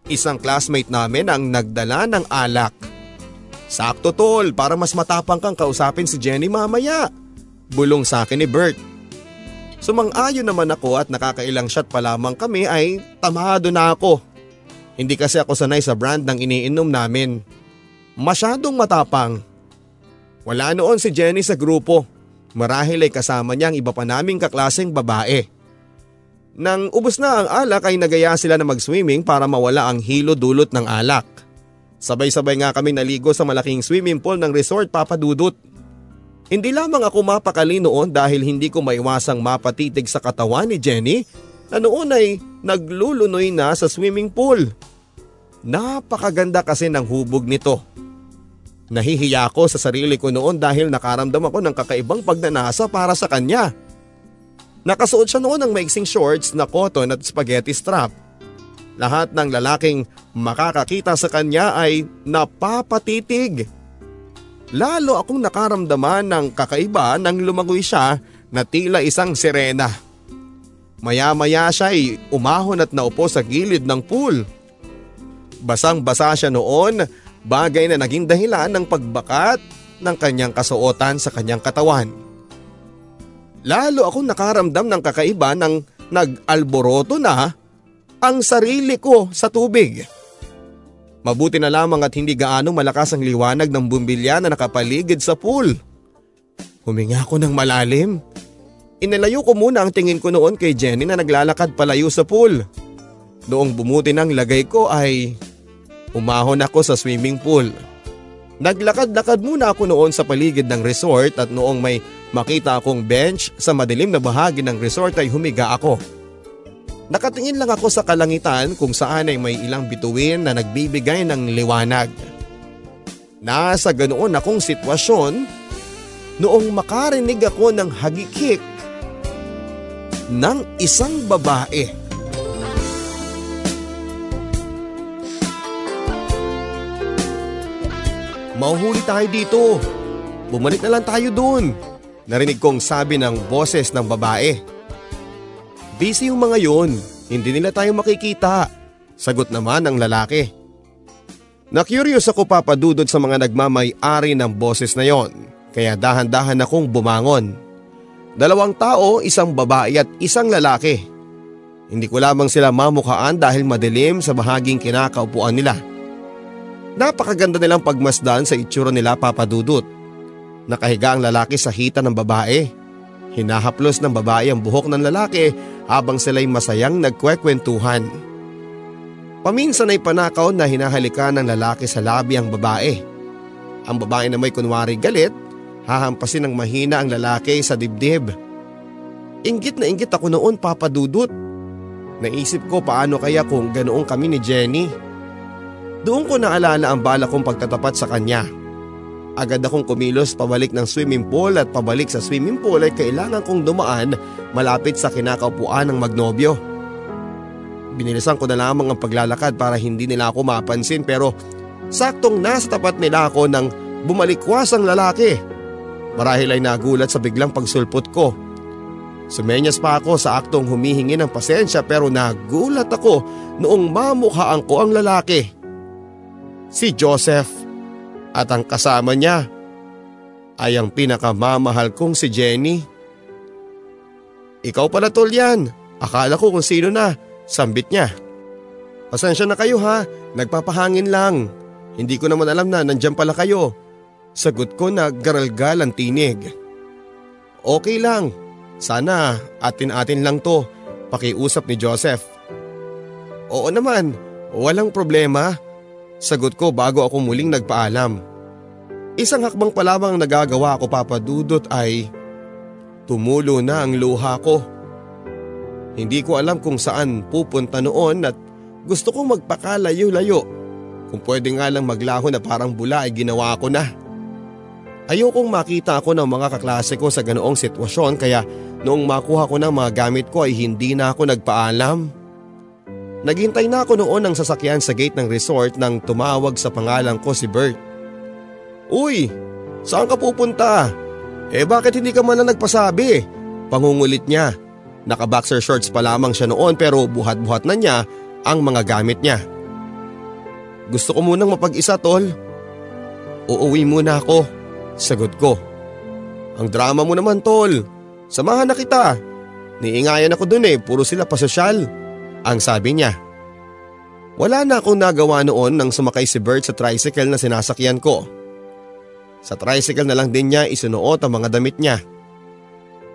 Isang classmate namin ang nagdala ng alak. Sakto tol para mas matapang kang kausapin si Jenny mamaya. Bulong sa akin ni Bert. Sumang-ayon naman ako at nakakailang shot pa lamang kami ay tamado na ako. Hindi kasi ako sanay sa brand ng iniinom namin. Masyadong matapang. Wala noon si Jenny sa grupo. Marahil ay kasama niya ang iba pa naming kaklaseng babae. Nang ubos na ang alak ay nagaya sila na mag-swimming para mawala ang hilo dulot ng alak. Sabay-sabay nga kami naligo sa malaking swimming pool ng resort papadudot. Hindi lamang ako mapakali noon dahil hindi ko maiwasang mapatitig sa katawan ni Jenny na noon ay naglulunoy na sa swimming pool. Napakaganda kasi ng hubog nito. Nahihiya ako sa sarili ko noon dahil nakaramdam ako ng kakaibang pagnanasa para sa kanya. Nakasuot siya noon ng maiksing shorts na cotton at spaghetti strap. Lahat ng lalaking makakakita sa kanya ay napapatitig. Lalo akong nakaramdaman ng kakaiba nang lumagoy siya na tila isang sirena. Maya-maya siya ay umahon at naupo sa gilid ng pool. Basang-basa siya noon bagay na naging dahilan ng pagbakat ng kanyang kasuotan sa kanyang katawan. Lalo akong nakaramdam ng kakaiba nang nag-alboroto na ang sarili ko sa tubig. Mabuti na lamang at hindi gaano malakas ang liwanag ng bumbilya na nakapaligid sa pool. Huminga ako ng malalim. Inalayo ko muna ang tingin ko noon kay Jenny na naglalakad palayo sa pool. Noong bumuti ng lagay ko ay umahon ako sa swimming pool. Naglakad-lakad muna ako noon sa paligid ng resort at noong may makita akong bench sa madilim na bahagi ng resort ay humiga ako. Nakatingin lang ako sa kalangitan kung saan ay may ilang bituin na nagbibigay ng liwanag. Nasa ganoon akong sitwasyon noong makarinig ako ng hagikik ng isang babae. Mauhuli tayo dito. Bumalik na lang tayo doon. Narinig kong sabi ng boses ng babae. Busy yung mga yon, hindi nila tayo makikita. Sagot naman ng lalaki. Na-curious ako papadudod sa mga nagmamay-ari ng boses na yon, kaya dahan-dahan akong bumangon. Dalawang tao, isang babae at isang lalaki. Hindi ko lamang sila mamukaan dahil madilim sa bahaging kinakaupuan nila. Napakaganda nilang pagmasdan sa itsura nila papadudot. Nakahiga ang lalaki sa hita ng babae. Hinahaplos ng babae ang buhok ng lalaki habang sila'y masayang nagkwekwentuhan. Paminsan ay panakaw na hinahalikan ng lalaki sa labi ang babae Ang babae na may kunwari galit, hahampasin ng mahina ang lalaki sa dibdib. Inggit na inggit ako noon papadudot. Naisip ko paano kaya kung ganoong kami ni Jenny. Doon ko naalala ang bala kong pagtatapat sa kanya. Agad akong kumilos pabalik ng swimming pool at pabalik sa swimming pool ay kailangan kong dumaan malapit sa kinakaupuan ng magnobyo. Binilisan ko na lamang ang paglalakad para hindi nila ako mapansin pero saktong nasa tapat nila ako nang bumalikwas ang lalaki. Marahil ay nagulat sa biglang pagsulpot ko. Sumenyas pa ako sa aktong humihingi ng pasensya pero nagulat ako noong mamukhaan ko ang lalaki. Si Joseph at ang kasama niya ay ang pinakamamahal kong si Jenny. Ikaw pala tol yan. Akala ko kung sino na. Sambit niya. Pasensya na kayo ha. Nagpapahangin lang. Hindi ko naman alam na nandyan pala kayo. Sagot ko na garalgal ang tinig. Okay lang. Sana atin-atin lang to. Pakiusap ni Joseph. Oo naman. Walang problema. Sagot ko bago ako muling nagpaalam. Isang hakbang pa lamang nagagawa ko papadudot ay tumulo na ang luha ko. Hindi ko alam kung saan pupunta noon at gusto kong magpakalayo-layo. Kung pwede nga lang maglaho na parang bula ay ginawa ko na. Ayokong makita ako ng mga kaklase ko sa ganoong sitwasyon kaya noong makuha ko ng mga gamit ko ay hindi na ako nagpaalam. Naghintay na ako noon ng sasakyan sa gate ng resort nang tumawag sa pangalan ko si Bert. Uy, saan ka pupunta? Eh bakit hindi ka man lang nagpasabi? Pangungulit niya. Naka-boxer shorts pa lamang siya noon pero buhat-buhat na niya ang mga gamit niya. Gusto ko munang mapag-isa tol. Uuwi muna ako, sagot ko. Ang drama mo naman tol, samahan na kita. Niingayan ako dun eh, puro sila pasosyal. Ang sabi niya. Wala na akong nagawa noon nang sumakay si Bert sa tricycle na sinasakyan ko. Sa tricycle na lang din niya isunuot ang mga damit niya.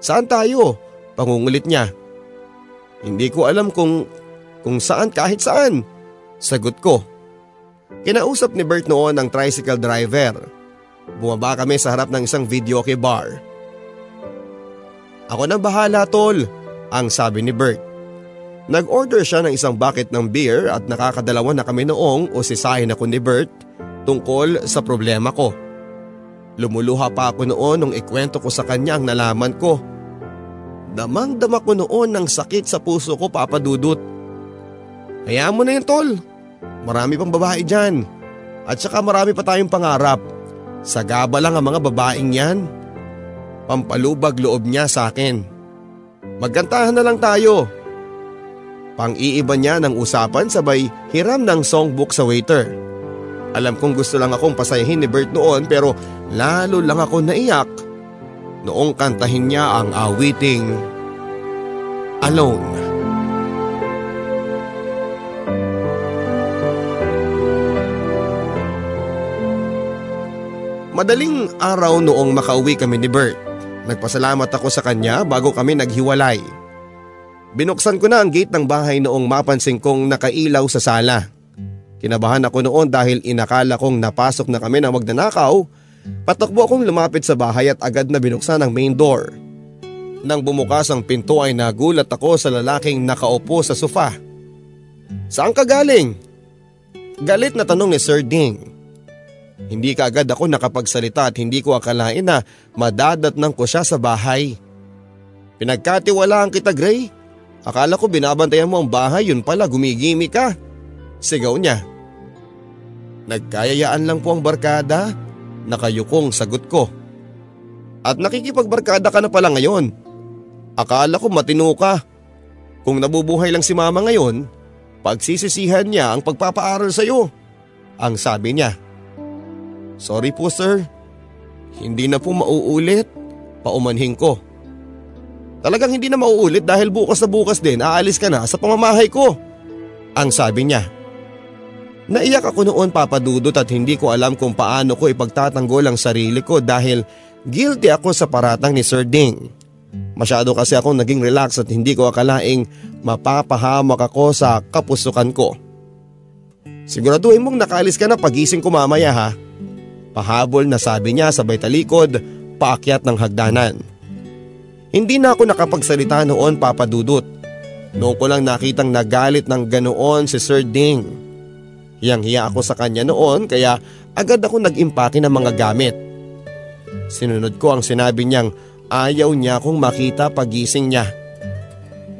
Saan tayo? Pangungulit niya. Hindi ko alam kung kung saan kahit saan. Sagot ko. Kinausap ni Bert noon ang tricycle driver. Bumaba kami sa harap ng isang videoke bar. Ako nang bahala tol, ang sabi ni Bert. Nag-order siya ng isang bucket ng beer at nakakadalawa na kami noong usisahin ako ni Bert tungkol sa problema ko. Lumuluha pa ako noon nung ikwento ko sa kanya ang nalaman ko. Damang-dama ko noon ng sakit sa puso ko papadudot. Hayaan mo na yun tol. Marami pang babae dyan. At saka marami pa tayong pangarap. Sagaba lang ang mga babaeng yan. Pampalubag loob niya sa akin. Magkantahan na lang tayo. Pang-iiba niya ng usapan sabay hiram ng songbook sa waiter. Alam kong gusto lang akong pasayahin ni Bert noon pero lalo lang ako naiyak noong kantahin niya ang awiting Alone. Madaling araw noong makauwi kami ni Bert. Nagpasalamat ako sa kanya bago kami naghiwalay. Binuksan ko na ang gate ng bahay noong mapansin kong nakailaw sa sala. Kinabahan ako noon dahil inakala kong napasok na kami ng magnanakaw. Patakbo akong lumapit sa bahay at agad na binuksan ang main door. Nang bumukas ang pinto ay nagulat ako sa lalaking nakaupo sa sofa. Saan ka galing? Galit na tanong ni Sir Ding. Hindi ka agad ako nakapagsalita at hindi ko akalain na madadatnang ko siya sa bahay. Pinagkatiwalaan kita Gray. Akala ko binabantayan mo ang bahay, yun pala gumigimi ka. Sigaw niya. Nagkayayaan lang po ang barkada, nakayukong sagot ko. At nakikipagbarkada ka na pala ngayon. Akala ko matino ka. Kung nabubuhay lang si mama ngayon, pagsisisihan niya ang pagpapaaral sa iyo. Ang sabi niya. Sorry po sir, hindi na po mauulit, paumanhin ko. Talagang hindi na mauulit dahil bukas na bukas din aalis ka na sa pamamahay ko. Ang sabi niya. Naiyak ako noon papadudot at hindi ko alam kung paano ko ipagtatanggol ang sarili ko dahil guilty ako sa paratang ni Sir Ding. Masyado kasi akong naging relax at hindi ko akalaing mapapahamak ako sa kapusukan ko. Siguraduhin mong nakaalis ka na pagising ko mamaya ha. Pahabol na sabi niya sabay talikod, paakyat ng hagdanan. Hindi na ako nakapagsalita noon papadudot. Noon ko lang nakitang nagalit ng ganoon si Sir Ding. Hiyang-hiya ako sa kanya noon kaya agad ako nag-impake ng mga gamit. Sinunod ko ang sinabi niyang ayaw niya akong makita pagising niya.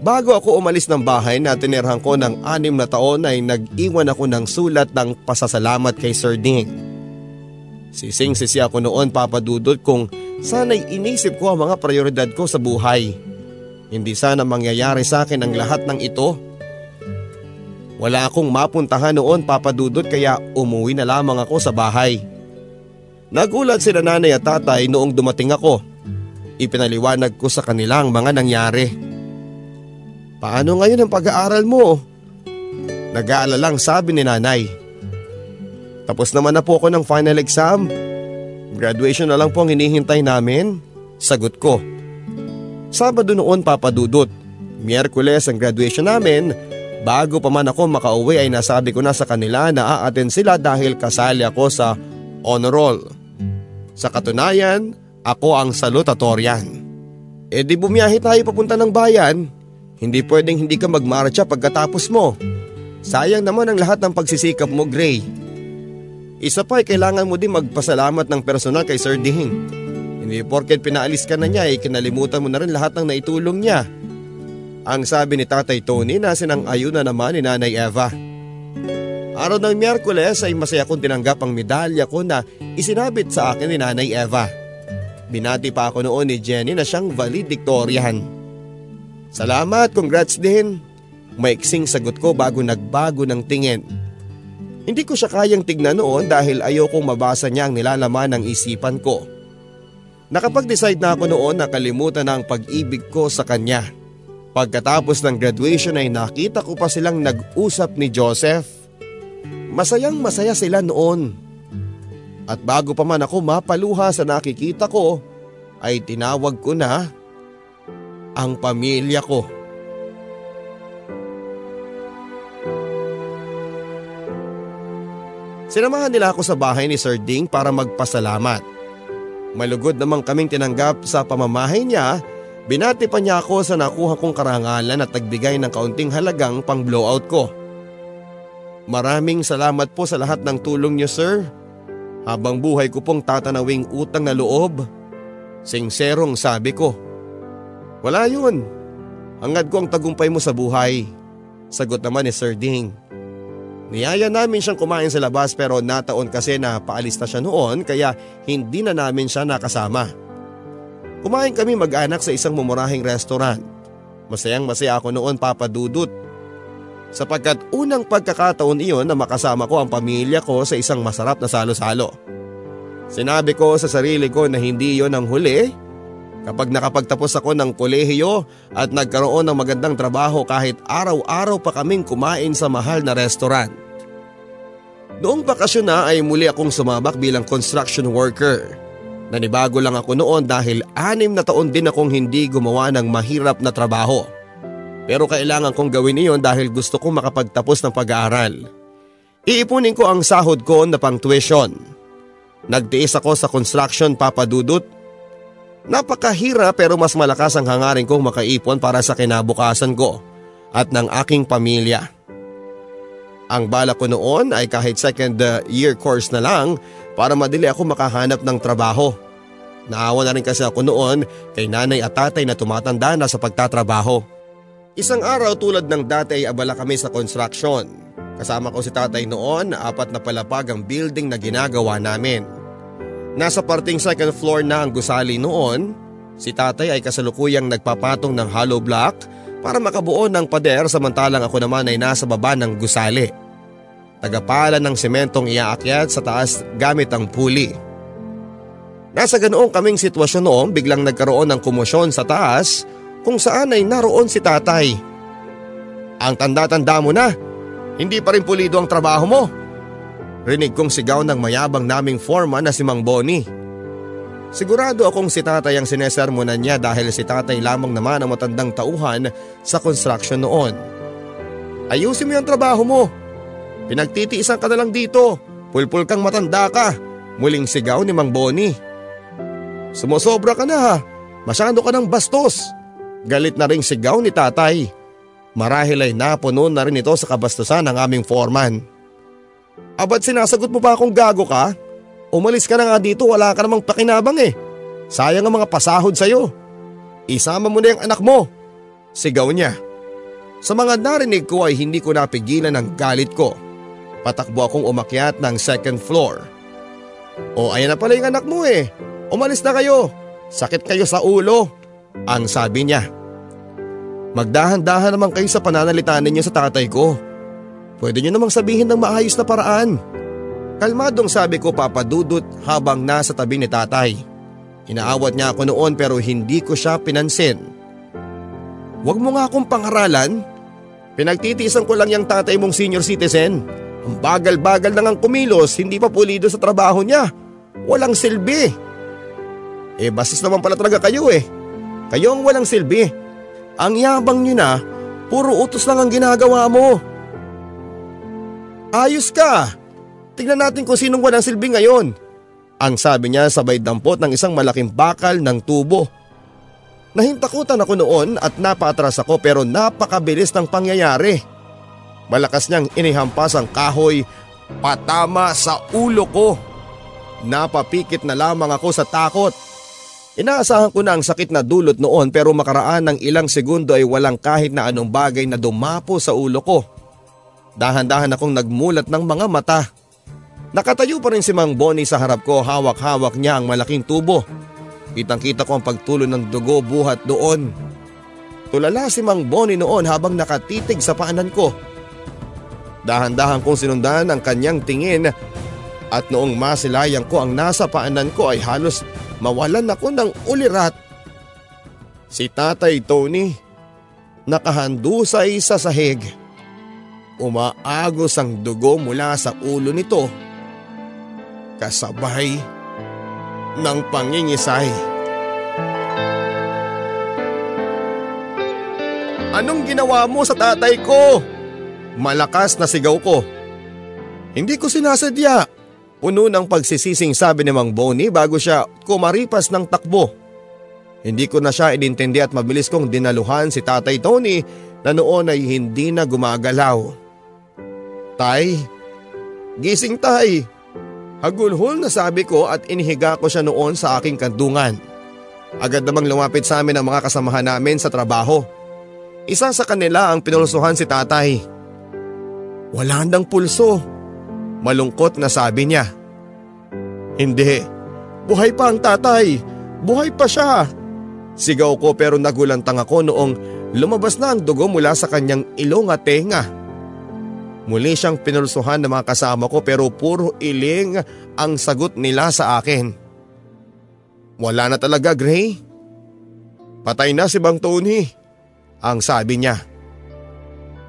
Bago ako umalis ng bahay na tinirhan ko ng anim na taon ay nag-iwan ako ng sulat ng pasasalamat kay Sir Ding. Sising-sisi ako noon papadudot kung sana'y inisip ko ang mga prioridad ko sa buhay. Hindi sana mangyayari sa akin ang lahat ng ito. Wala akong mapuntahan noon papadudot kaya umuwi na lamang ako sa bahay. Nagulat sila nanay at tatay noong dumating ako. Ipinaliwanag ko sa kanilang mga nangyari. Paano ngayon ang pag-aaral mo? Nag-aalalang sabi ni nanay. Tapos naman na po ako ng final exam. Graduation na lang po ang hinihintay namin. Sagot ko. Sabado noon papadudot. Miyerkules ang graduation namin. Bago pa man ako makauwi ay nasabi ko na sa kanila na a-attend sila dahil kasali ako sa honor roll. Sa katunayan, ako ang salutatorian. E di bumiyahe tayo papunta ng bayan. Hindi pwedeng hindi ka magmarcha pagkatapos mo. Sayang naman ang lahat ng pagsisikap mo, Gray. Isa pa ay kailangan mo din magpasalamat ng personal kay Sir Ding. Hindi porket pinaalis ka na niya ay kinalimutan mo na rin lahat ng naitulong niya. Ang sabi ni Tatay Tony na sinang ayuna naman ni Nanay Eva. Araw ng Miyerkules ay masaya kong tinanggap ang medalya ko na isinabit sa akin ni Nanay Eva. Binati pa ako noon ni Jenny na siyang valedictorian. Salamat, congrats din. Maiksing sagot ko bago nagbago ng tingin. Hindi ko siya kayang tignan noon dahil ayokong mabasa niya ang nilalaman ng isipan ko. Nakapag-decide na ako noon na kalimutan na ang pag-ibig ko sa kanya. Pagkatapos ng graduation ay nakita ko pa silang nag-usap ni Joseph. Masayang masaya sila noon. At bago pa man ako mapaluha sa nakikita ko, ay tinawag ko na ang pamilya ko. Sinamahan nila ako sa bahay ni Sir Ding para magpasalamat. Malugod namang kaming tinanggap sa pamamahay niya, binati pa niya ako sa nakuha kong karangalan at nagbigay ng kaunting halagang pang blowout ko. Maraming salamat po sa lahat ng tulong niyo sir. Habang buhay ko pong tatanawing utang na loob. Singserong sabi ko. Wala yun. Hangad ko ang tagumpay mo sa buhay. Sagot naman ni Sir Ding. Niyaya namin siyang kumain sa labas pero nataon kasi na paalis na siya noon kaya hindi na namin siya nakasama. Kumain kami mag-anak sa isang mumurahing restaurant. Masayang masaya ako noon papadudot. Sapagkat unang pagkakataon iyon na makasama ko ang pamilya ko sa isang masarap na salo-salo. Sinabi ko sa sarili ko na hindi iyon ang huli Kapag nakapagtapos ako ng kolehiyo at nagkaroon ng magandang trabaho kahit araw-araw pa kaming kumain sa mahal na restaurant. Noong bakasyon na ay muli akong sumabak bilang construction worker. Nanibago lang ako noon dahil anim na taon din akong hindi gumawa ng mahirap na trabaho. Pero kailangan kong gawin iyon dahil gusto kong makapagtapos ng pag-aaral. Iipunin ko ang sahod ko na pang tuition. Nagtiis ako sa construction papadudot Napakahira pero mas malakas ang hangarin kong makaipon para sa kinabukasan ko at ng aking pamilya. Ang bala ko noon ay kahit second uh, year course na lang para madali ako makahanap ng trabaho. Naawa na rin kasi ako noon kay nanay at tatay na tumatanda na sa pagtatrabaho. Isang araw tulad ng dati ay abala kami sa construction. Kasama ko si tatay noon, apat na palapag ang building na ginagawa namin. Nasa parting second floor na ang gusali noon, si tatay ay kasalukuyang nagpapatong ng hollow block para makabuo ng pader samantalang ako naman ay nasa baba ng gusali. Tagapala ng sementong iaakyat sa taas gamit ang puli. Nasa ganoong kaming sitwasyon noon biglang nagkaroon ng kumosyon sa taas kung saan ay naroon si tatay. Ang tanda-tanda mo na, hindi pa rin pulido ang trabaho mo. Rinig kong sigaw ng mayabang naming foreman na si Mang Boni. Sigurado akong si tatay ang sinesermonan niya dahil si tatay lamang naman ang matandang tauhan sa construction noon. Ayusin mo yung trabaho mo. Pinagtitiisan ka na lang dito. Pulpul kang matanda ka. Muling sigaw ni Mang Boni. Sumusobra ka na ha. Masyado ka ng bastos. Galit na ring sigaw ni tatay. Marahil ay napuno na rin ito sa kabastusan ng aming foreman. Abad sinasagot mo ba akong gago ka? Umalis ka na nga dito wala ka namang pakinabang eh. Sayang ang mga pasahod sa'yo. Isama mo na yung anak mo. Sigaw niya. Sa mga narinig ko ay hindi ko napigilan ang galit ko. Patakbo akong umakyat ng second floor. O ayan na pala yung anak mo eh. Umalis na kayo. Sakit kayo sa ulo. Ang sabi niya. Magdahan-dahan naman kayo sa pananalitan ninyo sa tatay ko. Pwede niyo namang sabihin ng maayos na paraan. Kalmadong sabi ko papadudot habang nasa tabi ni tatay. Inaawat niya ako noon pero hindi ko siya pinansin. Huwag mo nga akong pangaralan. Pinagtitiisan ko lang yung tatay mong senior citizen. Ang bagal-bagal na ngang kumilos, hindi pa pulido sa trabaho niya. Walang silbi. Eh basis naman pala talaga kayo eh. Kayo ang walang silbi. Ang yabang niyo na, puro utos lang ang ginagawa mo. Ayos ka. Tingnan natin kung sinong walang silbi ngayon. Ang sabi niya sabay dampot ng isang malaking bakal ng tubo. Nahintakutan ako noon at napatras ako pero napakabilis ng pangyayari. Malakas niyang inihampas ang kahoy patama sa ulo ko. Napapikit na lamang ako sa takot. Inaasahan ko na ang sakit na dulot noon pero makaraan ng ilang segundo ay walang kahit na anong bagay na dumapo sa ulo ko. Dahan-dahan akong nagmulat ng mga mata. Nakatayo pa rin si Mang Bonnie sa harap ko hawak-hawak niya ang malaking tubo. Kitang kita ko ang pagtulo ng dugo buhat doon. Tulala si Mang Bonnie noon habang nakatitig sa paanan ko. Dahan-dahan kong sinundan ang kanyang tingin at noong masilayan ko ang nasa paanan ko ay halos mawalan ako ng ulirat. Si Tatay Tony, nakahandusay sa sahig. Umaagos ang dugo mula sa ulo nito. Kasabay ng pangingisay. Anong ginawa mo sa tatay ko? Malakas na sigaw ko. Hindi ko sinasadya. Puno ng pagsisising sabi ni Mang Bonnie bago siya kumaripas ng takbo. Hindi ko na siya inintindi at mabilis kong dinaluhan si Tatay Tony na noon ay hindi na gumagalaw. Tay, gising tay. Hagulhol na sabi ko at inihiga ko siya noon sa aking kandungan. Agad namang lumapit sa amin ang mga kasamahan namin sa trabaho. Isa sa kanila ang pinulsuhan si tatay. Wala nang pulso. Malungkot na sabi niya. Hindi, buhay pa ang tatay. Buhay pa siya. Sigaw ko pero nagulantang ako noong lumabas na ang dugo mula sa kanyang ilong at tenga. Muli siyang pinulsuhan ng mga kasama ko pero puro iling ang sagot nila sa akin. Wala na talaga Gray. Patay na si Bang Tony. Ang sabi niya.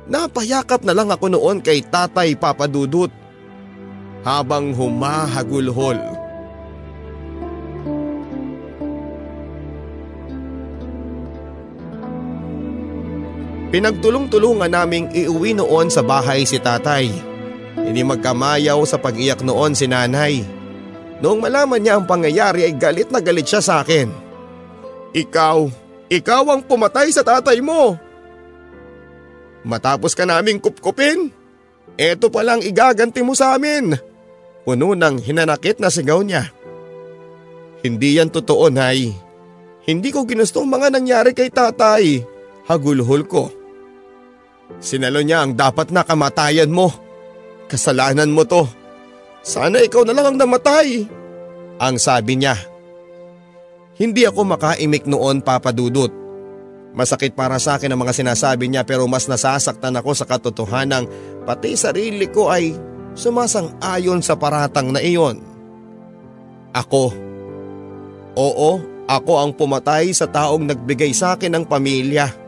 Napayakap na lang ako noon kay tatay papadudot. Habang humahagulhol. Pinagtulong-tulungan naming iuwi noon sa bahay si tatay. Hindi magkamayaw sa pag-iyak noon si nanay. Noong malaman niya ang pangyayari ay galit na galit siya sa akin. Ikaw, ikaw ang pumatay sa tatay mo. Matapos ka naming kupkupin, eto palang igaganti mo sa amin. Puno ng hinanakit na sigaw niya. Hindi yan totoo, Nay. Hindi ko ginusto mga nangyari kay tatay. Hagulhol ko. Sinalo niya ang dapat na kamatayan mo. Kasalanan mo to. Sana ikaw na lang ang namatay. Ang sabi niya. Hindi ako makaimik noon papadudot. Masakit para sa akin ang mga sinasabi niya pero mas nasasaktan ako sa katotohanang pati sarili ko ay sumasang-ayon sa paratang na iyon. Ako. Oo, ako ang pumatay sa taong nagbigay sa akin ng pamilya.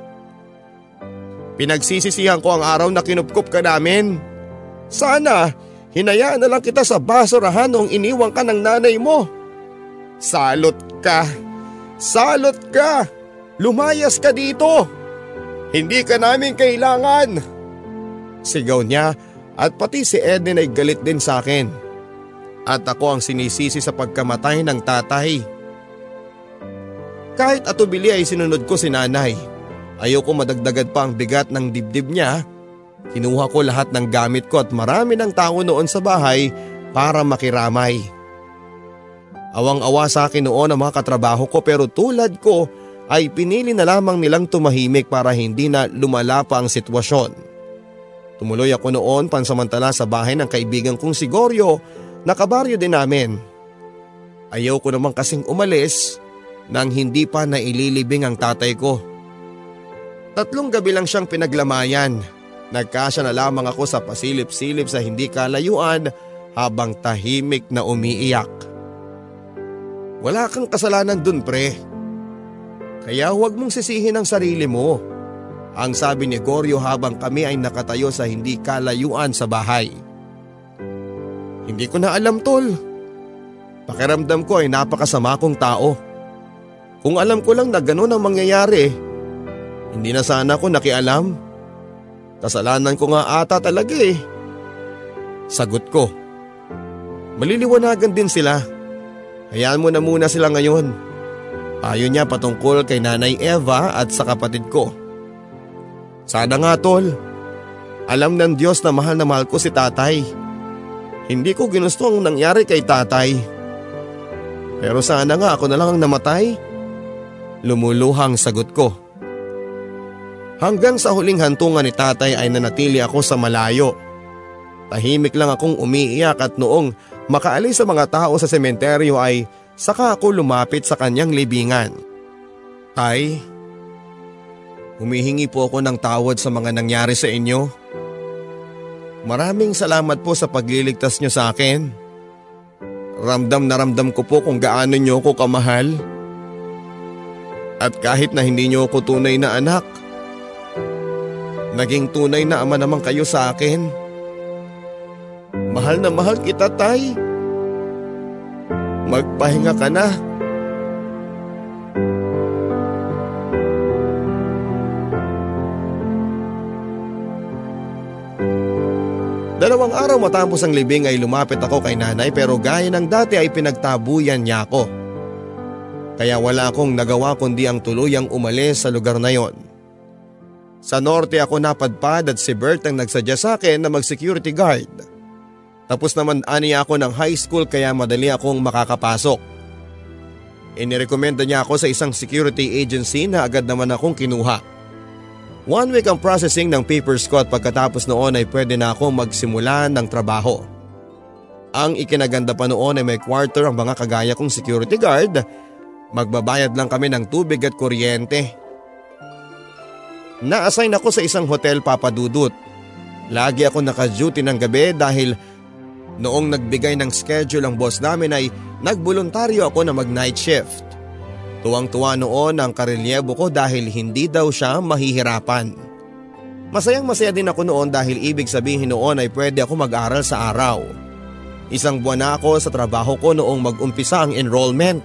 Pinagsisisihan ko ang araw na kinupkup ka namin. Sana, hinayaan na lang kita sa basurahan noong iniwang ka ng nanay mo. Salot ka. Salot ka. Lumayas ka dito. Hindi ka namin kailangan. Sigaw niya at pati si Eden ay galit din sa akin. At ako ang sinisisi sa pagkamatay ng tatay. Kahit atubili ay sinunod ko si nanay. Ayoko madagdagan pa ang bigat ng dibdib niya. Kinuha ko lahat ng gamit ko at marami ng tao noon sa bahay para makiramay. Awang-awa sa akin noon ang mga katrabaho ko pero tulad ko ay pinili na lamang nilang tumahimik para hindi na lumala pa ang sitwasyon. Tumuloy ako noon pansamantala sa bahay ng kaibigan kong si Goryo na kabaryo din namin. Ayaw ko naman kasing umalis nang hindi pa naililibing ang tatay ko. Tatlong gabi lang siyang pinaglamayan. Nagkasya na lamang ako sa pasilip-silip sa hindi kalayuan habang tahimik na umiiyak. Wala kang kasalanan dun pre. Kaya huwag mong sisihin ang sarili mo. Ang sabi ni Goryo habang kami ay nakatayo sa hindi kalayuan sa bahay. Hindi ko na alam tol. Pakiramdam ko ay napakasama kong tao. Kung alam ko lang na ganun ang mangyayari, hindi na sana ako nakialam. Kasalanan ko nga ata talaga eh. Sagot ko. Maliliwanagan din sila. Hayaan mo na muna sila ngayon. Payo niya patungkol kay Nanay Eva at sa kapatid ko. Sana nga tol. Alam ng Diyos na mahal na mahal ko si tatay. Hindi ko ginusto ang nangyari kay tatay. Pero sana nga ako na lang ang namatay. Lumuluhang sagot ko. Hanggang sa huling hantungan ni tatay ay nanatili ako sa malayo. Tahimik lang akong umiiyak at noong makaalis sa mga tao sa sementeryo ay saka ako lumapit sa kanyang libingan. Tay, humihingi po ako ng tawad sa mga nangyari sa inyo. Maraming salamat po sa pagliligtas nyo sa akin. Ramdam na ramdam ko po kung gaano nyo ako kamahal. At kahit na hindi nyo ako tunay na anak, naging tunay na ama naman kayo sa akin. Mahal na mahal kita, Tay. Magpahinga ka na. Dalawang araw matapos ang libing ay lumapit ako kay nanay pero gaya ng dati ay pinagtabuyan niya ako. Kaya wala akong nagawa kundi ang tuluyang umalis sa lugar na yon. Sa norte ako napadpad at si Bert ang nagsadya sa akin na mag-security guard. Tapos naman ani ako ng high school kaya madali akong makakapasok. Inirekomenda niya ako sa isang security agency na agad naman akong kinuha. One week ang processing ng papers ko at pagkatapos noon ay pwede na akong magsimula ng trabaho. Ang ikinaganda pa noon ay may quarter ang mga kagaya kong security guard. Magbabayad lang kami ng tubig at kuryente. Na-assign ako sa isang hotel papadudot. Lagi ako naka-duty ng gabi dahil noong nagbigay ng schedule ang boss namin ay nagboluntaryo ako na mag-night shift. Tuwang-tuwa noon ang karelyebo ko dahil hindi daw siya mahihirapan. Masayang masaya din ako noon dahil ibig sabihin noon ay pwede ako mag-aral sa araw. Isang buwan na ako sa trabaho ko noong mag-umpisa ang enrollment.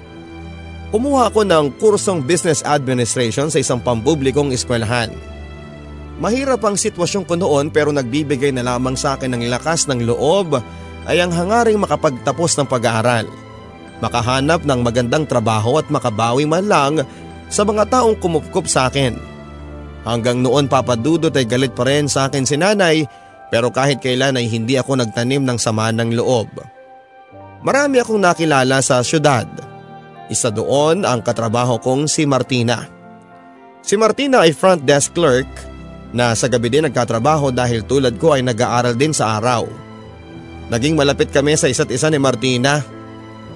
Kumuha ako ng kursong business administration sa isang pampublikong eskwelahan. Mahirap ang sitwasyon ko noon pero nagbibigay na lamang sa akin ng lakas ng loob ay ang hangaring makapagtapos ng pag-aaral makahanap ng magandang trabaho at makabawi man lang sa mga taong kumupkup sa akin. Hanggang noon papadudot ay galit pa rin sa akin si nanay pero kahit kailan ay hindi ako nagtanim ng sama ng loob. Marami akong nakilala sa syudad. Isa doon ang katrabaho kong si Martina. Si Martina ay front desk clerk na sa gabi din nagkatrabaho dahil tulad ko ay nag-aaral din sa araw. Naging malapit kami sa isa't isa ni Martina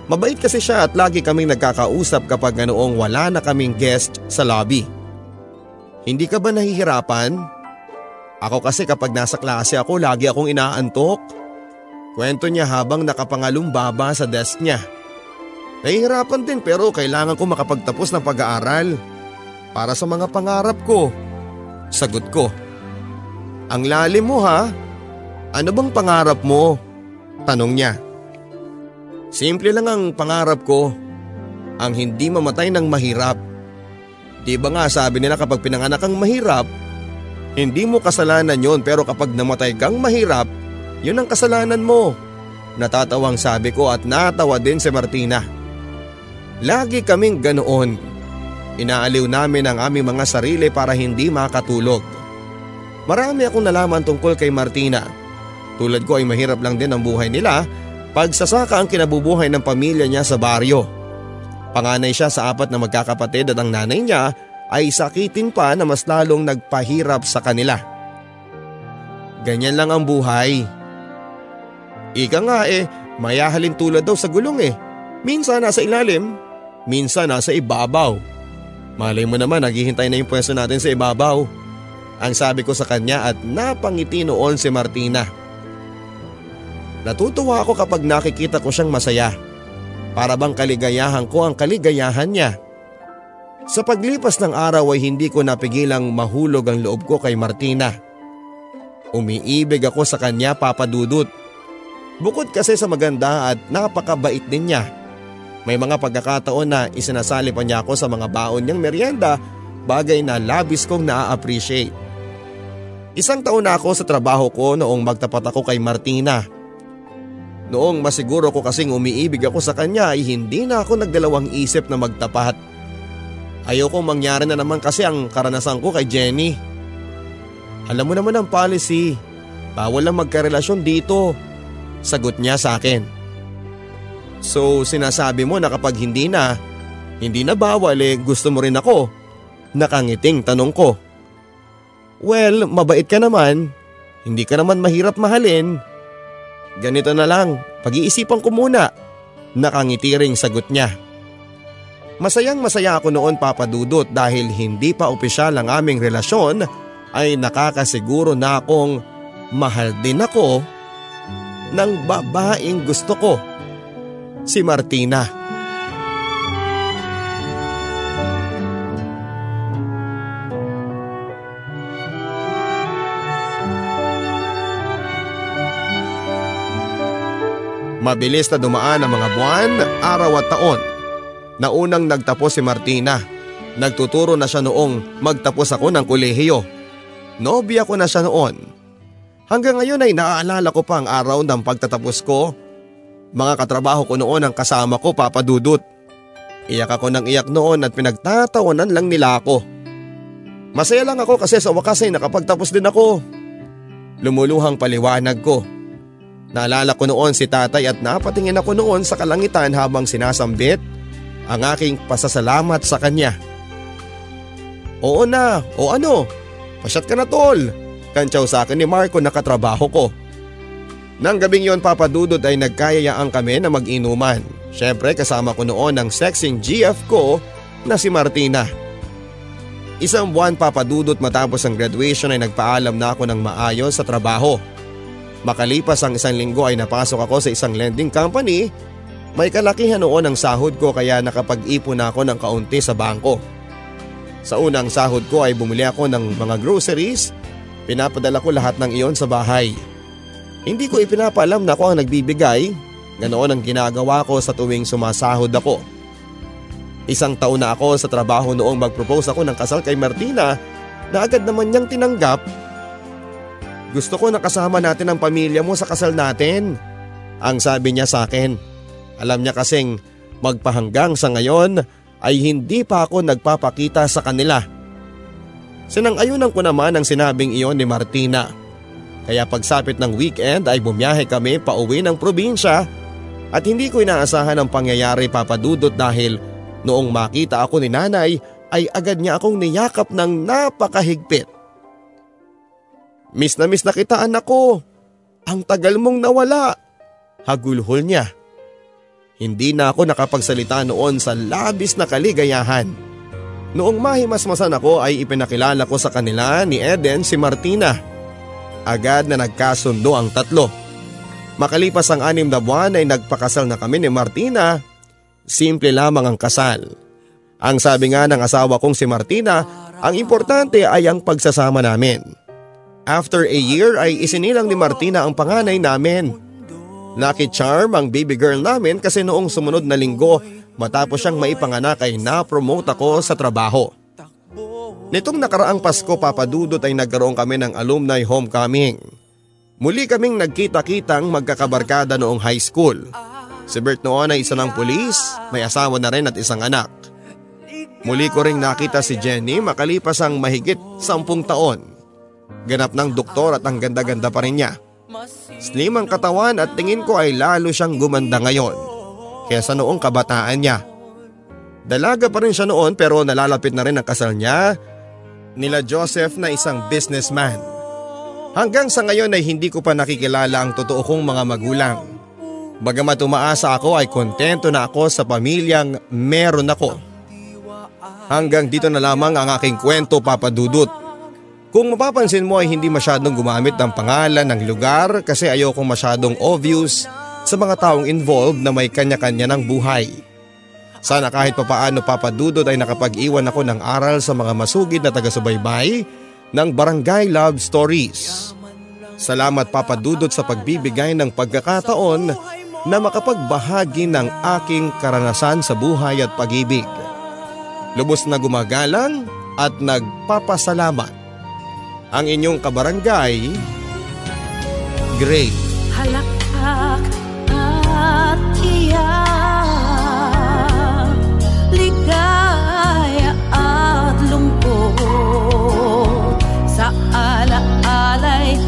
Mabait kasi siya at lagi kaming nagkakausap kapag noong wala na kaming guest sa lobby. Hindi ka ba nahihirapan? Ako kasi kapag nasa klase ako lagi akong inaantok. Kwento niya habang nakapangalumbaba sa desk niya. Nahihirapan din pero kailangan ko makapagtapos ng pag-aaral. Para sa mga pangarap ko. Sagot ko. Ang lalim mo ha? Ano bang pangarap mo? Tanong niya. Simple lang ang pangarap ko. Ang hindi mamatay ng mahirap. Di ba nga sabi nila kapag pinanganak kang mahirap, hindi mo kasalanan yon pero kapag namatay kang mahirap, yun ang kasalanan mo. Natatawang sabi ko at natawa din si Martina. Lagi kaming ganoon. Inaaliw namin ang aming mga sarili para hindi makatulog. Marami akong nalaman tungkol kay Martina. Tulad ko ay mahirap lang din ang buhay nila. Pagsasaka ang kinabubuhay ng pamilya niya sa baryo. Panganay siya sa apat na magkakapatid at ang nanay niya ay sakitin pa na mas lalong nagpahirap sa kanila. Ganyan lang ang buhay. Ika nga eh, mayahalin tulad daw sa gulong eh. Minsan nasa ilalim, minsan nasa ibabaw. Malay mo naman naghihintay na yung pwesto natin sa ibabaw. Ang sabi ko sa kanya at napangiti noon si Martina. Natutuwa ako kapag nakikita ko siyang masaya. Para bang kaligayahan ko ang kaligayahan niya. Sa paglipas ng araw ay hindi ko napigilang mahulog ang loob ko kay Martina. Umiibig ako sa kanya papadudot. Bukod kasi sa maganda at napakabait din niya. May mga pagkakataon na isinasali pa niya ako sa mga baon niyang merienda bagay na labis kong na-appreciate. Isang taon na ako sa trabaho ko noong magtapat ako kay Martina. Noong masiguro ko kasing umiibig ako sa kanya ay hindi na ako nagdalawang isip na magtapat. Ayokong mangyari na naman kasi ang karanasan ko kay Jenny. Alam mo naman ang policy, bawal lang magkarelasyon dito. Sagot niya sa akin. So sinasabi mo na kapag hindi na, hindi na bawal eh gusto mo rin ako. Nakangiting tanong ko. Well, mabait ka naman. Hindi ka naman mahirap mahalin. Ganito na lang, pag-iisipan ko muna. Nakangiti ring sagot niya. Masayang masaya ako noon papadudot dahil hindi pa opisyal ang aming relasyon ay nakakasiguro na akong mahal din ako ng babaeng gusto ko. Si Martina. Mabilis na dumaan ang mga buwan, araw at taon. Naunang nagtapos si Martina. Nagtuturo na siya noong magtapos ako ng kolehiyo. Nobya ko na siya noon. Hanggang ngayon ay naaalala ko pa ang araw ng pagtatapos ko. Mga katrabaho ko noon ang kasama ko papadudot. Iyak ako ng iyak noon at pinagtatawanan lang nila ako. Masaya lang ako kasi sa wakas ay nakapagtapos din ako. Lumuluhang paliwanag ko. Naalala ko noon si tatay at napatingin ako noon sa kalangitan habang sinasambit ang aking pasasalamat sa kanya. Oo na, o ano, pasyat ka na tol, kantsaw sa akin ni Marco na katrabaho ko. Nang gabing yon papadudod ay nagkayayaan kami na mag-inuman. Siyempre kasama ko noon ang sexing GF ko na si Martina. Isang buwan papadudot matapos ang graduation ay nagpaalam na ako ng maayos sa trabaho. Makalipas ang isang linggo ay napasok ako sa isang lending company. May kalakihan noon ang sahod ko kaya nakapag-ipon ako ng kaunti sa bangko. Sa unang sahod ko ay bumili ako ng mga groceries. Pinapadala ko lahat ng iyon sa bahay. Hindi ko ipinapaalam na ako ang nagbibigay. Ganoon ang ginagawa ko sa tuwing sumasahod ako. Isang taon na ako sa trabaho noong mag-propose ako ng kasal kay Martina na agad naman niyang tinanggap gusto ko nakasama natin ang pamilya mo sa kasal natin. Ang sabi niya sa akin. Alam niya kasing magpahanggang sa ngayon ay hindi pa ako nagpapakita sa kanila. Sinang-ayunan ko naman ang sinabing iyon ni Martina. Kaya pagsapit ng weekend ay bumiyahe kami pa uwi ng probinsya at hindi ko inaasahan ang pangyayari papadudot dahil noong makita ako ni nanay ay agad niya akong niyakap ng napakahigpit. Miss na miss na kita anak ko. Ang tagal mong nawala. Hagulhol niya. Hindi na ako nakapagsalita noon sa labis na kaligayahan. Noong mahimasmasan ako ay ipinakilala ko sa kanila ni Eden si Martina. Agad na nagkasundo ang tatlo. Makalipas ang anim na buwan ay nagpakasal na kami ni Martina. Simple lamang ang kasal. Ang sabi nga ng asawa kong si Martina, ang importante ay ang pagsasama namin. After a year ay isinilang ni Martina ang panganay namin. Lucky charm ang baby girl namin kasi noong sumunod na linggo matapos siyang maipanganak ay na-promote ako sa trabaho. Nitong nakaraang Pasko papadudot ay nagkaroon kami ng alumni homecoming. Muli kaming nagkita-kitang magkakabarkada noong high school. Si Bert noon ay isa ng pulis, may asawa na rin at isang anak. Muli ko ring nakita si Jenny makalipas ang mahigit sampung taon. Ganap ng doktor at ang ganda-ganda pa rin niya. Slim ang katawan at tingin ko ay lalo siyang gumanda ngayon kesa noong kabataan niya. Dalaga pa rin siya noon pero nalalapit na rin ang kasal niya nila Joseph na isang businessman. Hanggang sa ngayon ay hindi ko pa nakikilala ang totoo kong mga magulang. Bagamat umaasa ako ay kontento na ako sa pamilyang meron ako. Hanggang dito na lamang ang aking kwento papadudot. Kung mapapansin mo ay hindi masyadong gumamit ng pangalan ng lugar kasi ayokong masyadong obvious sa mga taong involved na may kanya-kanya ng buhay. Sana kahit papaano papadudot ay nakapag-iwan ako ng aral sa mga masugid na taga-subaybay ng Barangay Love Stories. Salamat Papa Dudot sa pagbibigay ng pagkakataon na makapagbahagi ng aking karanasan sa buhay at pag-ibig. Lubos na gumagalang at nagpapasalamat. Ang inyong kabarangay, Gray. Halakak at iyak Ligaya at lungkot. Sa alaalay